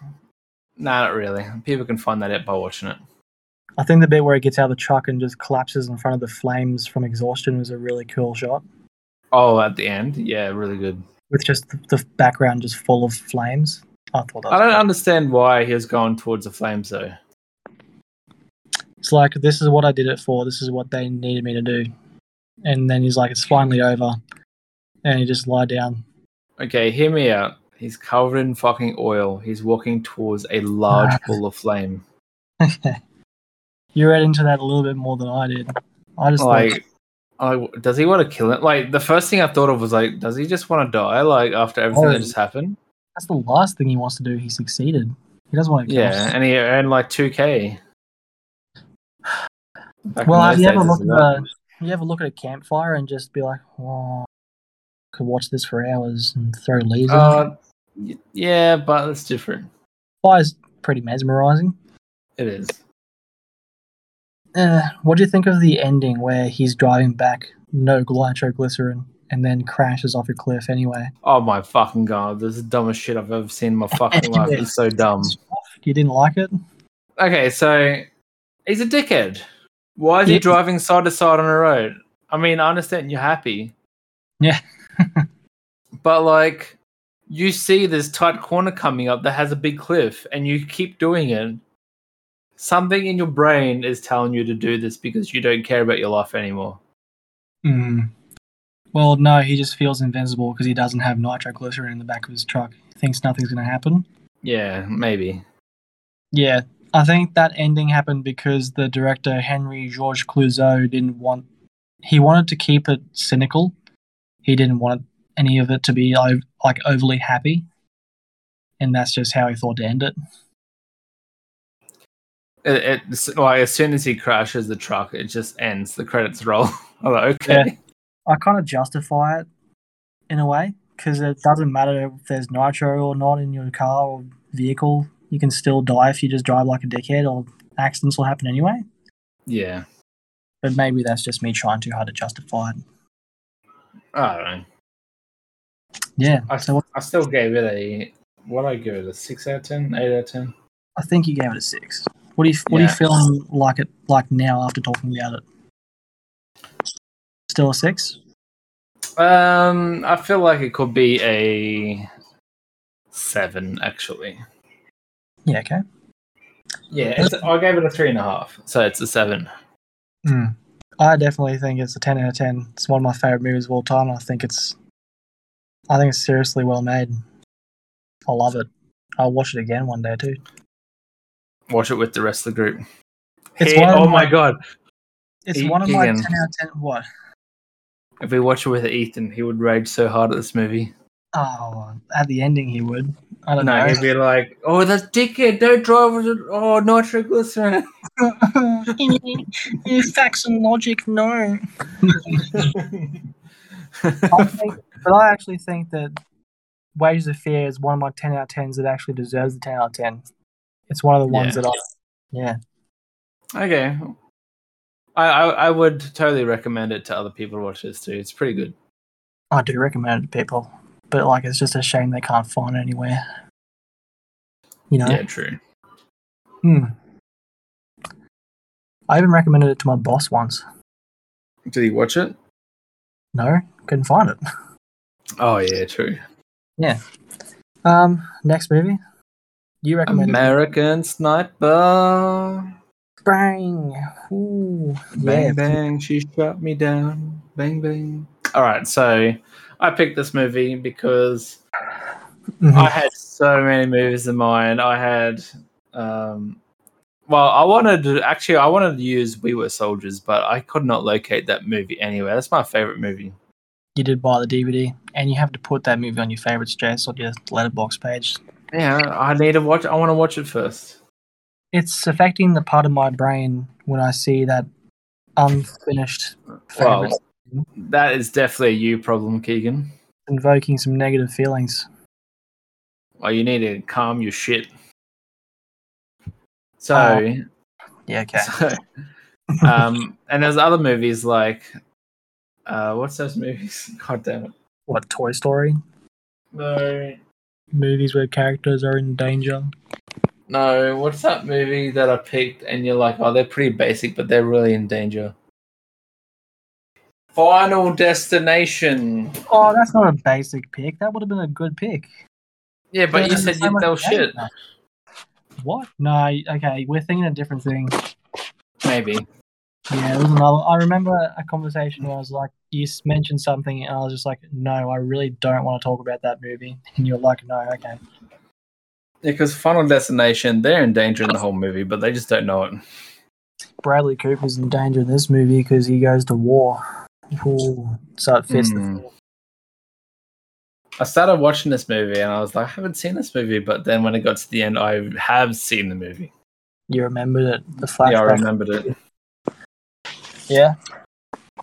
no, not really. People can find that out by watching it. I think the bit where he gets out of the truck and just collapses in front of the flames from exhaustion was a really cool shot, Oh, at the end, yeah, really good. With just the, background just full of flames. I thought. I don't cool. understand why he was going towards the flames though. It's like this is what I did it for. This is what they needed me to do. And then he's like, "It's finally over," and he just lie down. Okay, hear me out. He's covered in fucking oil. He's walking towards a large ball of flame. you read into that a little bit more than I did. I just Like, I, does he want to kill it? Like, the first thing I thought of was like, does he just want to die? Like after everything Oh. that just happened? that's the last thing he wants to do. He succeeded. He doesn't want to. Yeah, us. and he earned like two k. Well, have you ever looked at a, you ever look at a campfire and just be like, "Oh, could watch this for hours and throw leaves." Uh, yeah, but it's different. Fire's pretty mesmerizing. It is. Uh, what do you think of the ending where he's driving back, no nitroglycerin, and then crashes off a cliff anyway? Oh my fucking god, this is the dumbest shit I've ever seen in my fucking life. It's so dumb. You didn't like it? Okay, so he's a dickhead. Why is he driving side to side on a road? I mean, I understand you're happy. Yeah. but like you see this tight corner coming up that has a big cliff and you keep doing it. Something in your brain is telling you to do this because you don't care about your life anymore. Mm. Well, no, he just feels invincible because he doesn't have nitroglycerin in the back of his truck. He thinks nothing's going to happen. Yeah, maybe. Yeah, I think that ending happened because the director Henri-Georges Clouzot didn't want. He wanted to keep it cynical. He didn't want any of it to be like overly happy, and that's just how he thought to end it. It, it's like as soon as he crashes the truck, it just ends. The credits roll. I'm like, okay. I kind of justify it in a way because it doesn't matter if there's nitro or not in your car or vehicle. You can still die if you just drive like a dickhead, or accidents will happen anyway. Yeah. But maybe that's just me trying too hard to justify it. I don't know. Yeah. I, So what- I still gave it a what I give it a six out of ten, eight out of ten. I think you gave it a six. What do you What are you feeling like it like now after talking about it? Still a six? Um, I feel like it could be a seven actually. Yeah. Okay. Yeah, it's, I gave it a three and a half, so it's a seven. Mm. I definitely think it's a ten out of ten. It's one of my favorite movies of all time. I think it's, I think it's seriously well made. I love it. I'll watch it again one day too. Watch it with the rest of the group. It's Hey, one of oh my- my god! It's E- one of my ten out of ten. What? If we watch it with Ethan, he would rage so hard at this movie. Oh, at the ending he would. I don't No, know. he'd be like, "Oh, that's dickhead! Don't drive with it! Oh, nitroglycerin!" Facts and logic, no. I think, but I actually think that Wages of Fear is one of my 10 out of 10s that actually deserves the 10 out of 10. It's one of the ones Yeah. that I, yeah. okay, I, I I would totally recommend it to other people to watch this too. It's pretty good. I do recommend it to people. But, like, it's just a shame they can't find it anywhere. You know? Yeah, true. Hmm. I even recommended it to my boss once. Did he watch it? No, couldn't find it. Oh yeah, true. Yeah. Um, next movie. You recommended American Sniper. Bang. Ooh. Bang Yeah. bang, she shot me down. Bang bang. All right, so I picked this movie because Mhm. I had so many movies in mind. I had, um, well, I wanted to actually, I wanted to use We Were Soldiers, but I could not locate that movie anywhere. That's my favorite movie. you did buy the DVD, and you have to put that movie on your favorites, Jase, on your Letterboxd page. Yeah, I need to watch. I want to watch it first. It's affecting the part of my brain when I see that unfinished Well, favorites, that is definitely a you problem, Kegan. invoking some negative feelings. Well, you need to calm your shit. So, Oh. Yeah, okay. so um, and there's other movies like, uh, what's those movies? God damn it. What Toy Story? No, Movies where characters are in danger. no. What's that movie that I picked and you're like, oh, they're pretty basic, but they're really in danger? Final Destination. Oh, that's not a basic pick. That would have been a good pick. Yeah, but you said you, they shit. What? No, okay, we're thinking a different thing. Maybe. Yeah, there was another. I remember a conversation where I was like, you mentioned something, and I was just like, no, I really don't want to talk about that movie. And you're like, no, okay. Yeah, because Final Destination, they're in danger in the whole movie, but they just don't know it. Bradley Cooper's in danger in this movie because he goes to war. Ooh, so it fits the hmm. I started watching this movie and I was like, I haven't seen this movie, but then when it got to the end, I have seen the movie. You remembered it, the flashback. Yeah, I remembered it. Yeah.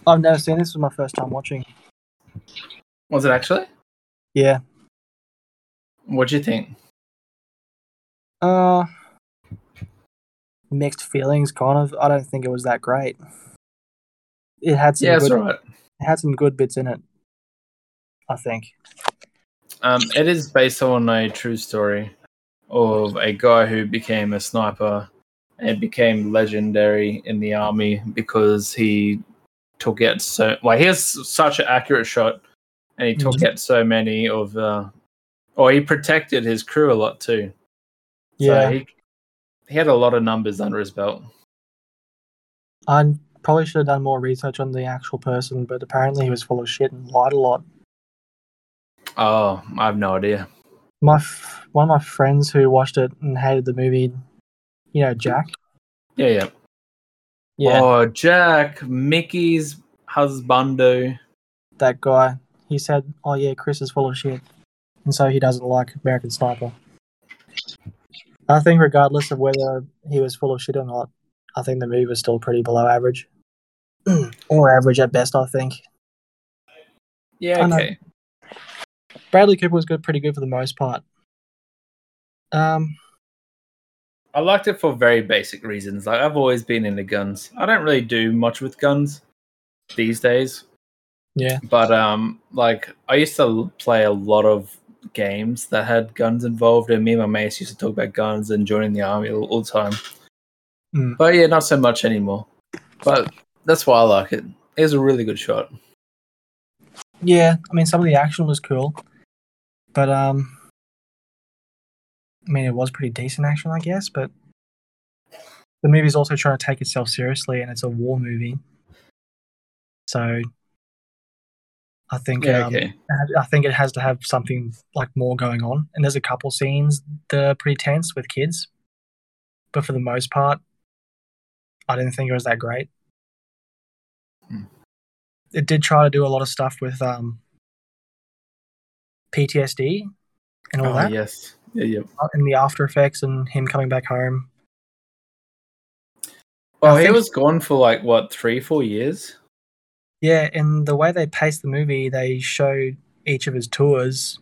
I've never seen this. Was my first time watching. Was it actually? Yeah. What'd you think? Uh, mixed feelings. Kind of. I don't think it was that great. It had some Yeah, good, alright. it had some good bits in it. I think. Um, it is based on a true story of a guy who became a sniper and became legendary in the army because he took out so like he has such an accurate shot and he took out so many of uh or he protected his crew a lot too. Yeah, So he he had a lot of numbers under his belt. I probably should have done more research on the actual person, but apparently he was full of shit and lied a lot. Oh, I have no idea. My f- one of my friends who watched it and hated the movie, you know, Jack. Yeah, yeah. Yeah, Oh, Jack, Mickey's husbando. that guy. He said, "Oh yeah, Chris is full of shit," and so he doesn't like American Sniper. I think, regardless of whether he was full of shit or not, I think the movie was still pretty below average, or average at best. I think Yeah, okay. Bradley Cooper was good, pretty good for the most part. Um, I liked it for very basic reasons. Like I've always been into guns. I don't really do much with guns these days, yeah, but um, like I used to play a lot of games that had guns involved, and me and my mates used to talk about guns and joining the army all, all the time. Mm. But yeah, not so much anymore. But that's why I like it. It was a really good shot. yeah. I mean, some of the action was cool, but um, I mean, it was pretty decent action, I guess. But the movie's also trying to take itself seriously, and it's a war movie, so I think Yeah, um, okay. I think it has to have something like more going on. And there's a couple scenes that are pretty tense with kids, but for the most part, I didn't think it was that great. Hmm. It did try to do a lot of stuff with um, PTSD and all Oh that, yes, yeah, yeah. and the after effects, and him coming back home. Well, I he was gone for like what three, four years. Yeah, and the way they paced the movie, they showed each of his tours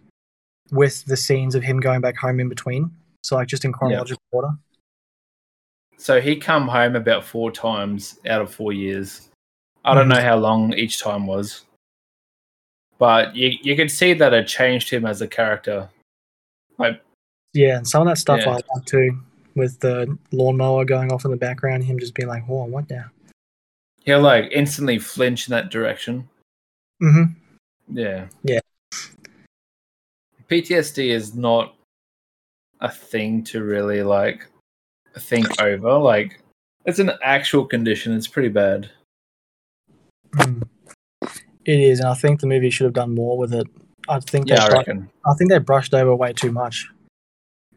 with the scenes of him going back home in between. So like just in chronological order. So he come home about four times out of four years. I don't Mhm. know how long each time was, but you you could see that it changed him as a character. Like Yeah, and some of that stuff Yeah. I like too, with the lawnmower going off in the background, him just being like, "Oh, what now?" he'll like instantly flinch in that direction. Mm-hmm. Yeah. Yeah. PTSD is not a thing to really like think over. Like it's an actual condition. It's pretty bad. Mm. It is, and I think the movie should have done more with it. I think Yeah, I bru- reckon. I think they brushed over way too much.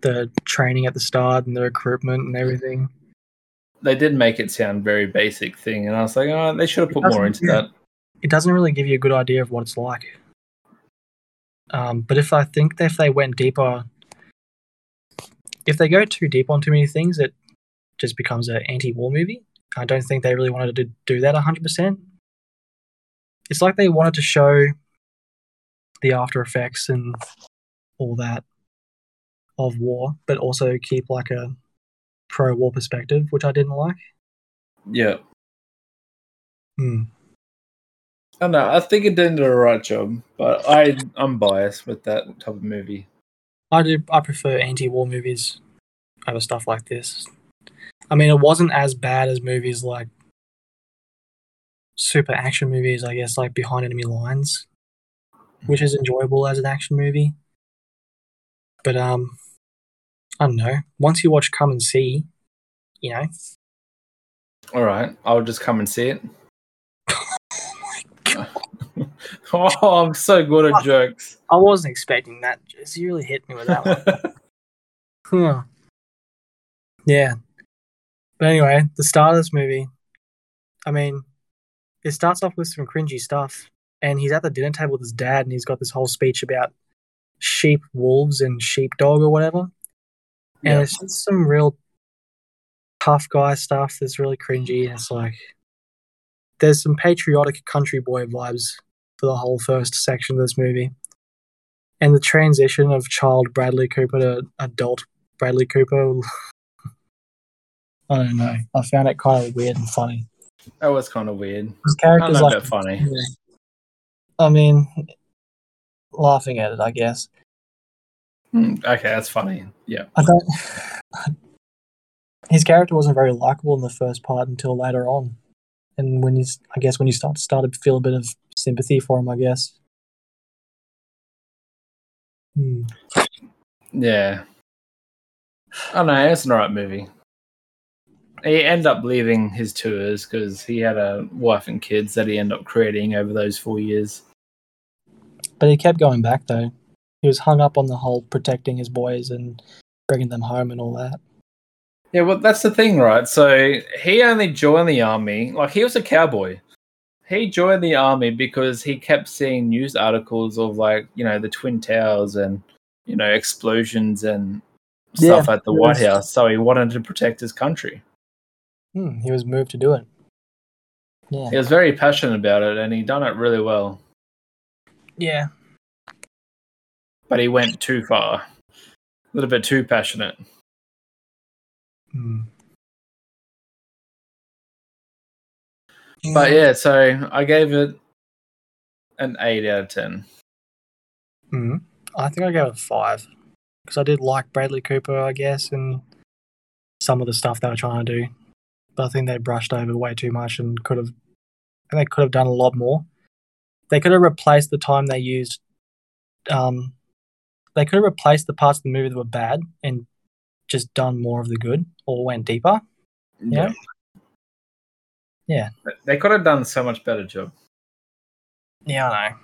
The training at the start and the recruitment and everything. They did make it sound very basic thing, and I was like, oh, they should have put more into that. it doesn't really give you a good idea of what it's like. Um, but if I think that if they went deeper, if they go too deep on too many things, it just becomes an anti-war movie. I don't think they really wanted to do that 100%. It's like they wanted to show the after effects and all that of war, but also keep like a pro-war perspective, which I didn't like. Yeah. Hmm. I don't know. I think it did a right job, but I I'm biased with that type of movie. I do. I prefer anti-war movies over stuff like this. I mean, it wasn't as bad as movies like super action movies. I guess like Behind Enemy Lines, which is enjoyable as an action movie. But um, I don't know. Once you watch Come and See, you know, All right, I'll just come and see it. oh, I'm so good at jokes. I wasn't expecting that. Just you really hit me with that one. Huh. Yeah. But anyway, the start of this movie, I mean, it starts off with some cringy stuff. And he's at the dinner table with his dad, and he's got this whole speech about sheep, wolves, and sheepdog or whatever. And Yeah. it's just some real tough guy stuff that's really cringy. And it's like, there's some patriotic country boy vibes for the whole first section of this movie. And the transition of child Bradley Cooper to adult Bradley Cooper. I don't know. I found it kind of weird and funny. That was kind of weird. His character's like, funny. I mean, laughing at it, I guess. Hmm, Okay, that's funny. Yeah. I don't. His character wasn't very likable in the first part until later on, and when he's, I guess, when you start to start to feel a bit of sympathy for him, I guess. Hmm. Yeah. I don't know. It's an alright movie. He ended up leaving his tours because he had a wife and kids that he ended up creating over those four years. But he kept going back though. He was hung up on the whole protecting his boys and bringing them home and all that. Yeah, well, that's the thing, right? So he only joined the army, like he was a cowboy. He joined the army because he kept seeing news articles of like, you know, the Twin Towers and, you know, explosions and stuff at the White was- House. So he wanted to protect his country. Hmm, he was moved to do it. Yeah. He was very passionate about it and he done it really well. Yeah. But he went too far. A little bit too passionate. Hmm. But yeah, so I gave it an eight out of ten. Hmm. I think I gave it a five because I did like Bradley Cooper, I guess, and some of the stuff they were trying to do. But I think they brushed over way too much and could have, and they could have done a lot more. They could have replaced the time they used. Um, they could have replaced the parts of the movie that were bad and just done more of the good or went deeper. Yeah. Yeah. They could have done so much better job. Yeah, I know.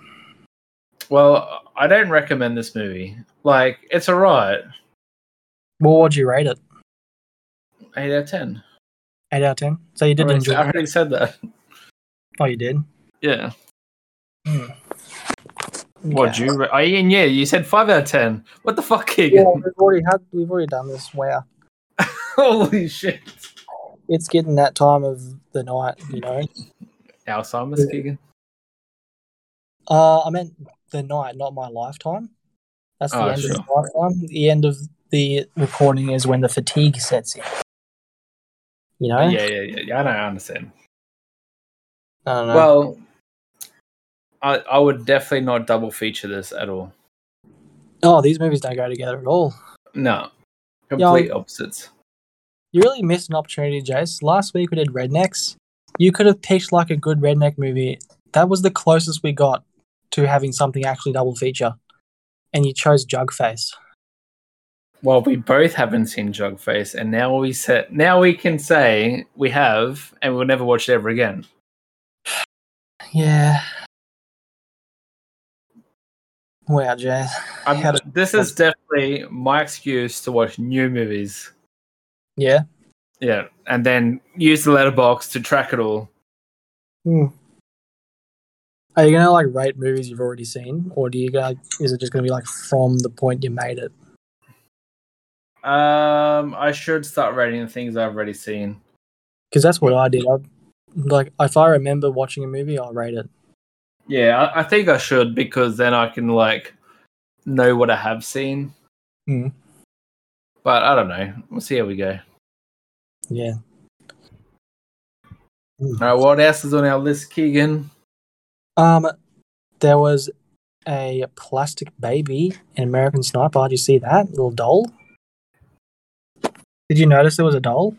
Well, I don't recommend this movie. Like, it's alright. Well, what'd you rate it? Eight out of ten. Eight out of ten. So you did already, enjoy. I it. already said that. Oh, you did. Yeah. Hmm. What Okay. you? Oh, Ian, yeah, you said five out of ten. What the fuck, Yeah, we've already had. We've already done this. Wow. Holy shit! it's getting that time of the night, you know. Alzheimer's, Kegan. Uh, I meant the night, not my lifetime. That's the Oh, end sure. of the lifetime. The end of the recording is when the fatigue sets in. You know. Yeah, yeah, yeah, yeah. I know, I understand. I don't know. Well, I I would definitely not double feature this at all. oh, these movies don't go together at all. No, complete Yeah, opposites. You really missed an opportunity, Jase. Last week we did Rednecks. You could have picked like a good redneck movie. That was the closest we got to having something actually double feature, and you chose Jugface. Well, we both haven't seen Jugface, and now we said now we can say we have, and we'll never watch it ever again. Yeah. Wow, Jase. I'm, this is definitely my excuse to watch new movies. Yeah. Yeah, and then use the Letterboxd to track it all. Hmm. Are you gonna like rate movies you've already seen, or do you go? Is it just gonna be like from the point you made it? Um, I should start rating the things I've already seen. Because that's what I did. I like if I remember watching a movie, I'll rate it. Yeah, I, I think I should because then I can like know what I have seen. Hmm. But I don't know. We'll see how we go. Yeah. All right, what else is on our list, Kegan? Um, there was a plastic baby in American Sniper. Did you see that little doll? Did you notice there was a doll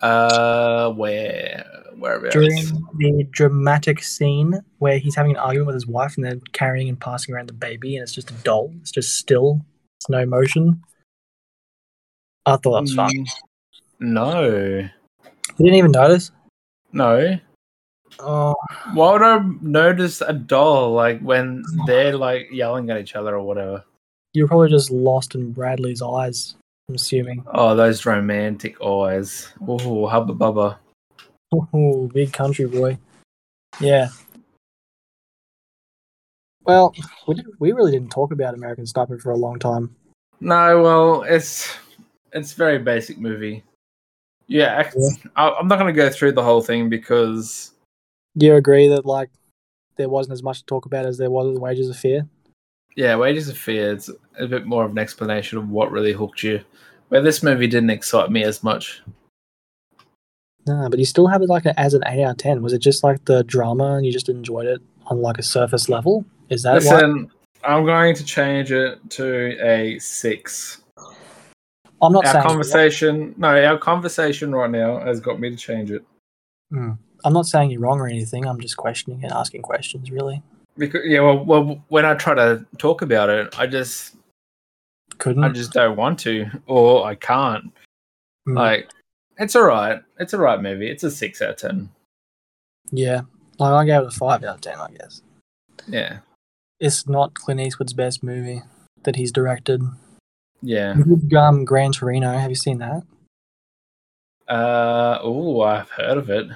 Uh, where whereabouts? during the dramatic scene where he's having an argument with his wife and they're carrying and passing around the baby and it's just a doll. It's just still. It's no motion. I thought that was fun. Mm, No, You didn't even notice. no. Oh, Why would I notice a doll like when they're like yelling at each other or whatever? You're probably just lost in Bradley's eyes. I'm assuming. Oh, those romantic eyes. Oh, hubba bubba. Ooh, big country boy. Yeah. Well, we did, we really didn't talk about American Sniper for a long time. No, well, it's it's a very basic movie. Yeah, act- I, I'm not going to go through the whole thing because Do you agree that like there wasn't as much to talk about as there was with Wages of Fear? yeah, Wages of Fear it's a bit more of an explanation of what really hooked you. Where this movie didn't excite me as much. No, but you still have it like a, as an eight out of ten. Was it just like the drama and you just enjoyed it on like a surface level? Is that why? Listen, I'm going to change it to a six. I'm not Our saying conversation, no, our conversation right now has got me to change it. Mm. I'm not saying you're wrong or anything. I'm just questioning and asking questions. Really, Because yeah, well, well, when I try to talk about it, I just, couldn't. I just don't want to, or I can't. Mm. Like, it's all right. It's a right movie. It's a six out of ten. yeah, like I gave it a five out of ten. I guess Yeah, it's not Clint Eastwood's best movie that he's directed. yeah. Um, Gran Torino. Have you seen that? Uh, oh, I've heard of it.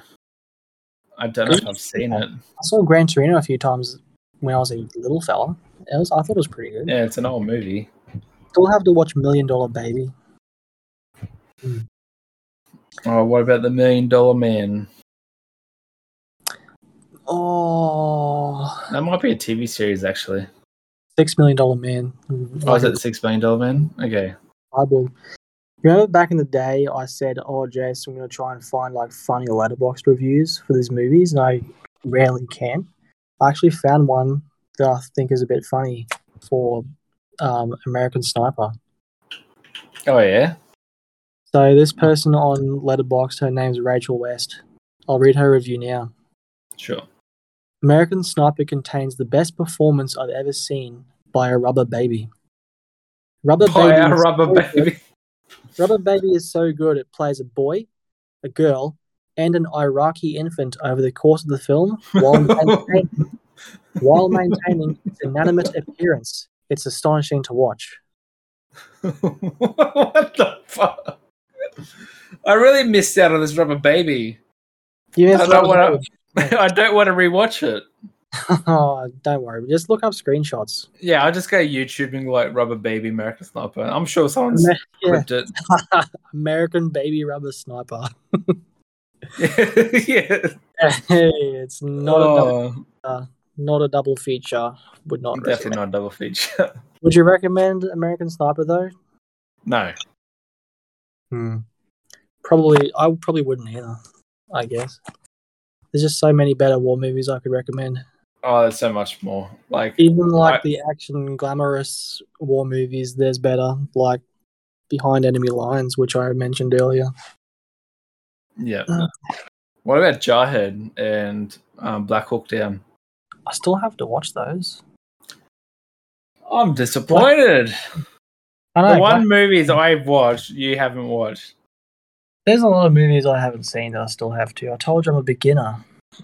I don't know if I've seen it. I saw Gran Torino a few times when I was a little fella. It was, I thought it was pretty good. Yeah, it's an old movie. Still have to watch Million Dollar Baby. Oh, what about the Million Dollar Man? Oh, That might be a TV series, actually. Six Million Dollar Man. Oh, is it the Six Million Dollar Man? Okay. Bible. Remember back in the day, I said, "Oh, Jason, I'm going to try and find like funny Letterboxd reviews for these movies," and I rarely can. I actually found one that I think is a bit funny for um, American Sniper. Oh yeah. So this person on Letterboxd, her name's Rachel West. I'll read her review now. Sure. American Sniper contains the best performance I've ever seen by a rubber baby. Rubber By baby. a is rubber so good- baby. Rubber Baby is so good it plays a boy, a girl, and an Iraqi infant over the course of the film while maintaining, while maintaining its inanimate appearance. It's astonishing to watch. what the fuck? I really missed out on this rubber baby. You I don't want to. I don't want to rewatch it. Oh, don't worry. Just look up screenshots. Yeah, I'll just go YouTubing like rubber baby American Sniper. I'm sure someone's Yeah. clipped it. American Baby Rubber Sniper. yeah. hey, it's not a oh. double, Oh, not a double feature. Would not definitely recommend. not a double feature. Would you recommend American Sniper though? no. Hmm. Probably, I probably wouldn't either. I guess there's just so many better war movies I could recommend. Oh, there's so much more. Like, Even like I- the action, glamorous war movies, there's better. Like Behind Enemy Lines, which I mentioned earlier. yeah. Uh. What about Jarhead and um, Black Hawk Down? I still have to watch those. I'm disappointed. I know. The one movies I've watched, you haven't watched. there's a lot of movies I haven't seen that I still have to. I told you I'm a beginner.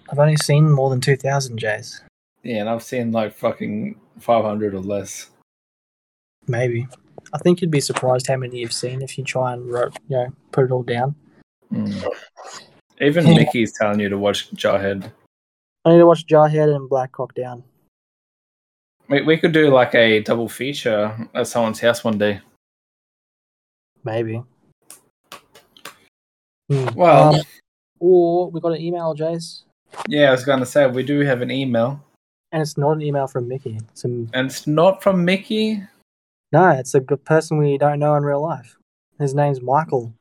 I've only seen more than two thousand Jase. Yeah, and I've seen like fucking 500 or less. Maybe. I think you'd be surprised how many you've seen if you try and wrote, you know, put it all down. Mm. Even. Mickey's telling you to watch Jarhead. I need to watch Jarhead and Black Cock Down. We, we could do like a double feature at someone's house one day. Maybe. Hmm. Well, Um, or we got an email, Jase, yeah, I was going to say, we do have an email. and it's not an email from Mickey. It's a, And it's not from Mickey. no, it's a good person we don't know in real life. His name's Michael.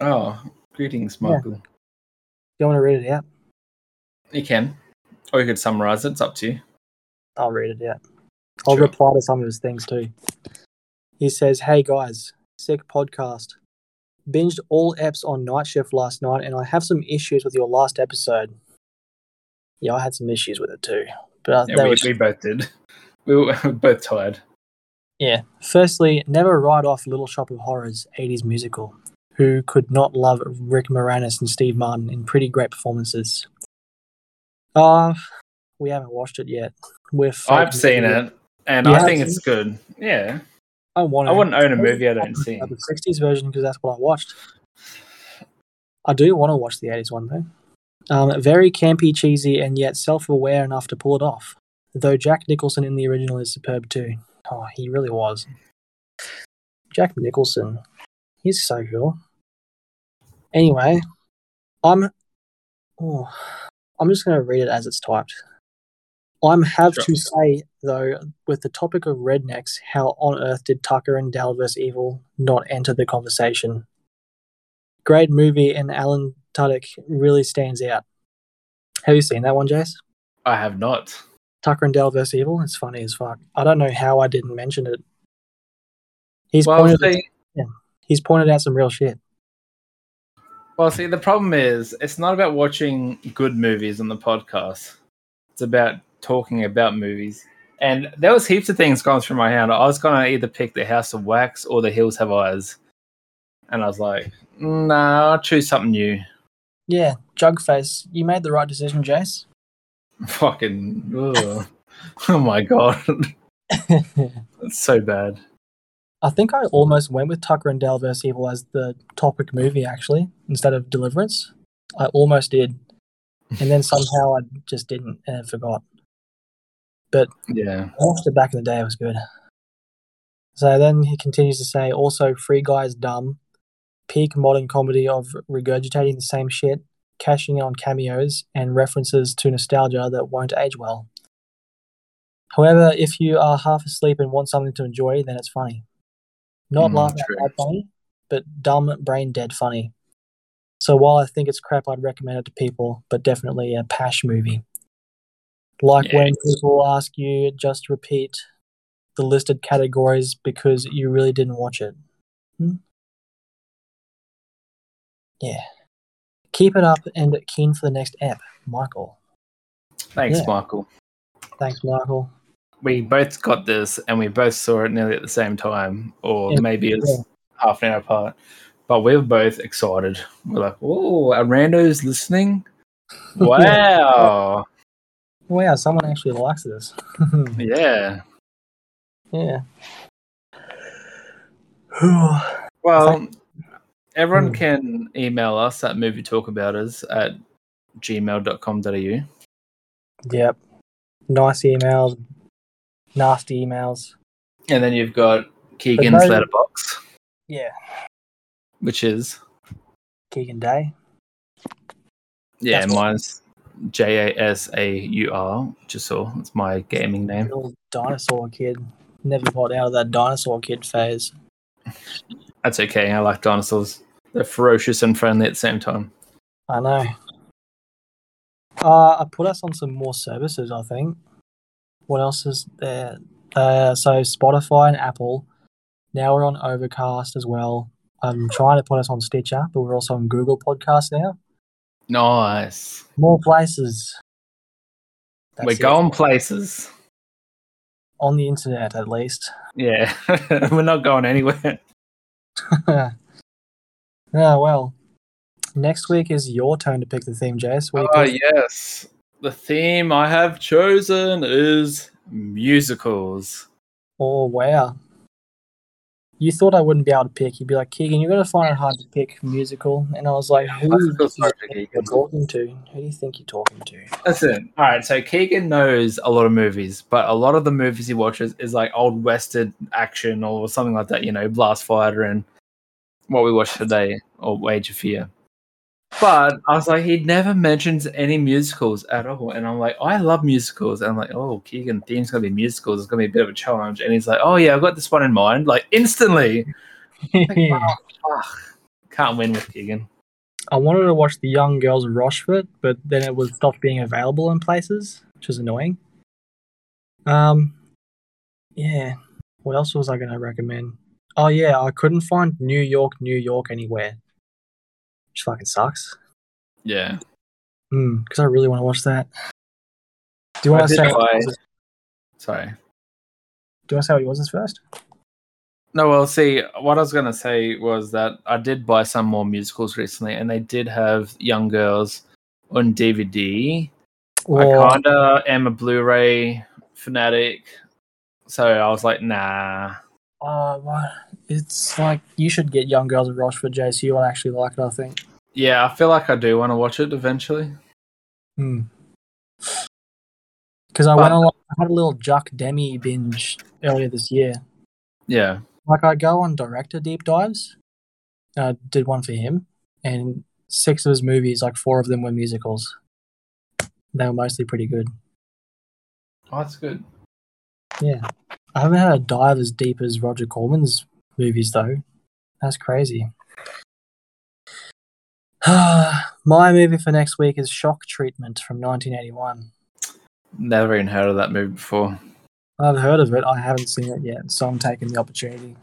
Oh, greetings, Yeah. Michael. Do you want to read it out? You can. Or you could summarize it. It's up to you. I'll read it out. I'll Sure. reply to some of his things too. He says, Hey guys, sick podcast. Binged all eps on night shift last night, and I have some issues with your last episode. Yeah, I had some issues with it too. But uh, Yeah, we, was we both did. We were both tired. Yeah. Firstly, never write off Little Shop of Horrors 80s musical. Who could not love Rick Moranis and Steve Martin in pretty great performances? Uh, we haven't watched it yet. I've seen it, and You I think it's good. Yeah. I want. I wouldn't own a movie I don't see. The 60s version because that's what I watched. I do want to watch the 80s one though. Um, very campy, cheesy, and yet self-aware enough to pull it off. Though Jack Nicholson in the original is superb too. Oh, he really was. Jack Nicholson, he's so cool. Anyway, I'm. Oh, I'm just gonna read it as it's typed. I'm have Sure. to say though, with the topic of rednecks, how on earth did Tucker and Dale vs. Evil not enter the conversation? Great movie, and Alan Tudyk really stands out. Have you seen that one, Jase? I have not. Tucker and Dale vs. Evil. It's funny as fuck. I don't know how I didn't mention it. He's Well, pointed. see, he's pointed out some real shit. well, see, the problem is it's not about watching good movies on the podcast. It's about talking about movies. And there was heaps of things going through my head. I was gonna either pick The House of Wax or The Hills Have Eyes, and I was like, nah, I'll choose something new. Yeah, Jugface. You made the right decision, Jase. Fucking, oh my god, it's so bad. I think I almost went with Tucker and Dale vs. Evil as the topic movie, actually, instead of Deliverance. I almost did. And then somehow I just didn't and I forgot. But yeah, I watched it back in the day, it was good. So then he continues to say also, Free Guy's dumb. Peak modern comedy of regurgitating the same shit, cashing in on cameos, and references to nostalgia that won't age well. However, if you are half asleep and want something to enjoy, then it's funny. Not Mm, laugh out funny, but dumb, brain dead funny. So while I think it's crap, I'd recommend it to people, but definitely a Pash movie. Like Yeah. when people ask you just repeat the listed categories because you really didn't watch it. Hmm? Yeah. Keep it up and keen for the next app, Michael. thanks, Yeah. Michael. Thanks, Michael. We both got this, and we both saw it nearly at the same time, or Yeah, maybe it's yeah. half an hour apart. But we were both excited. We're like, "Oh, a rando's listening! Wow, Wow, someone actually likes this. yeah." yeah. Well, everyone Hmm. can email us at movietalkabouters at gmail.com.au. yep. Nice emails, nasty emails. And then you've got Kegan's no- Letterboxd, Yeah. which is, Kegan Day. yeah, That's what- mine's J A S A U R, just so it's my gaming name. Little dinosaur kid. Never got out of that dinosaur kid phase. That's okay. I like dinosaurs. They're ferocious and friendly at the same time. I know. Uh, I put us on some more services, I think. What else is there? Uh, so Spotify and Apple. Now we're on Overcast as well. I'm trying to put us on Stitcher, but we're also on Google Podcasts now. Nice. More places. That's We're it. going places. on the internet, at least. Yeah, we're not going anywhere. yeah, well. Next week is your turn to pick the theme, Jase. What Oh, you ah, yes. The theme I have chosen is musicals. Oh, wow. You thought I wouldn't be able to pick. You'd be like, Kegan, you're going to find it hard to pick musical. And I was like, who I do you feel sorry for think you're talking to? Who do you think you're talking to? Listen, all right. So Kegan knows a lot of movies, but a lot of the movies he watches is like old western action or something like that. You know, Blast Fighter and what we watched today, or Age of Fear. But I was like, he never mentions any musicals at all, and I'm like, I love musicals. And I'm like, oh, Kegan, theme's gonna be musicals. It's gonna be a bit of a challenge. And he's like, oh yeah, I've got this one in mind. Like instantly, Ugh, can't win with Kegan. I wanted to watch The Young Girls of Rochefort, but then it was stopped being available in places, which is annoying. Um, yeah. What else was I going to recommend? Oh yeah, I couldn't find New York, New York anywhere, which fucking sucks. Yeah. Hmm, because I really want to watch that. Do you I want to say? buy- Do you Sorry. want to say what yours is first? No, well, see, what I was going to say was that I did buy some more musicals recently, and they did have Young Girls on DVD. I kind of am a Blu ray fanatic, so I was like, nah. uh. It's like you should get Young Girls of Rochefort, JC. You will actually like it, I think. Yeah, I feel like I do want to watch it eventually. Hmm. Because I But- went along, I had a little Jacques Demy binge earlier this year. Yeah. Like I go on director deep dives. I did one for him, and six of his movies, like four of them were musicals. They were mostly pretty good. Oh, that's good. Yeah. I haven't had a dive as deep as Roger Corman's movies though. That's crazy. My movie for next week is Shock Treatment from 1981. Never even heard of that movie before. I've heard of it. I haven't seen it yet, so I'm taking the opportunity.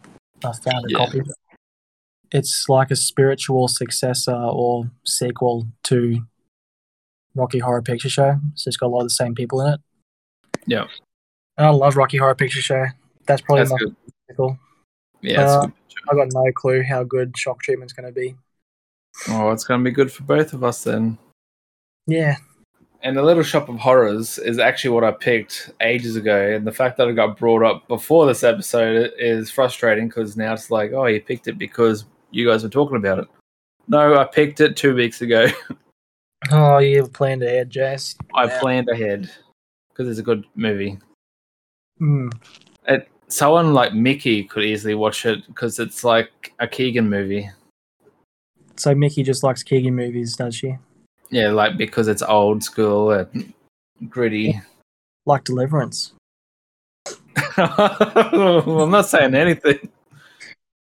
I found a Yeah. copy. It's like a spiritual successor or sequel to Rocky Horror Picture Show. So it's got a lot of the same people in it. Yeah. And I love Rocky Horror Picture Show. That's probably That's my good. Yeah. it's Uh, good. I got no clue how good Shock Treatment's going to be. Oh, it's going to be good for both of us then. Yeah, And the Little Shop of Horrors is actually what I picked ages ago. And the fact that it got brought up before this episode is frustrating because now it's like, oh, you picked it because you guys were talking about it. No, I picked it two weeks ago. Oh, you have planned ahead, Jase. I Yeah. planned ahead because it's a good movie. Mm. It, someone like Mickey could easily watch it because it's like a Kegan movie. So Mickey just likes Kegan movies, does she? Yeah, like because it's old school and gritty. Like Deliverance. I'm not saying anything.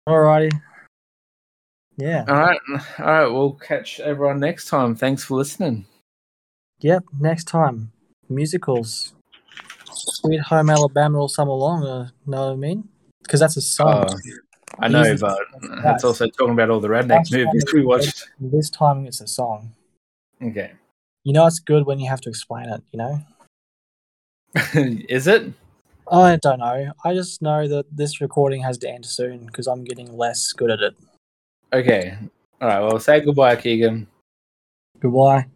Alrighty. Yeah. All right, all right. We'll catch everyone next time. Thanks for listening. Yep. Next time, musicals. Sweet Home Alabama all summer long. Uh, know what I mean? Because that's a song. Uh, I know, but that's also talking about all the redneck Last movies we watched. This time it's a song. Okay, You know it's good when you have to explain it. You know. is it? I don't know. I just know that this recording has to end soon because I'm getting less good at it. Okay. All right. Well, say goodbye, Kegan. Goodbye.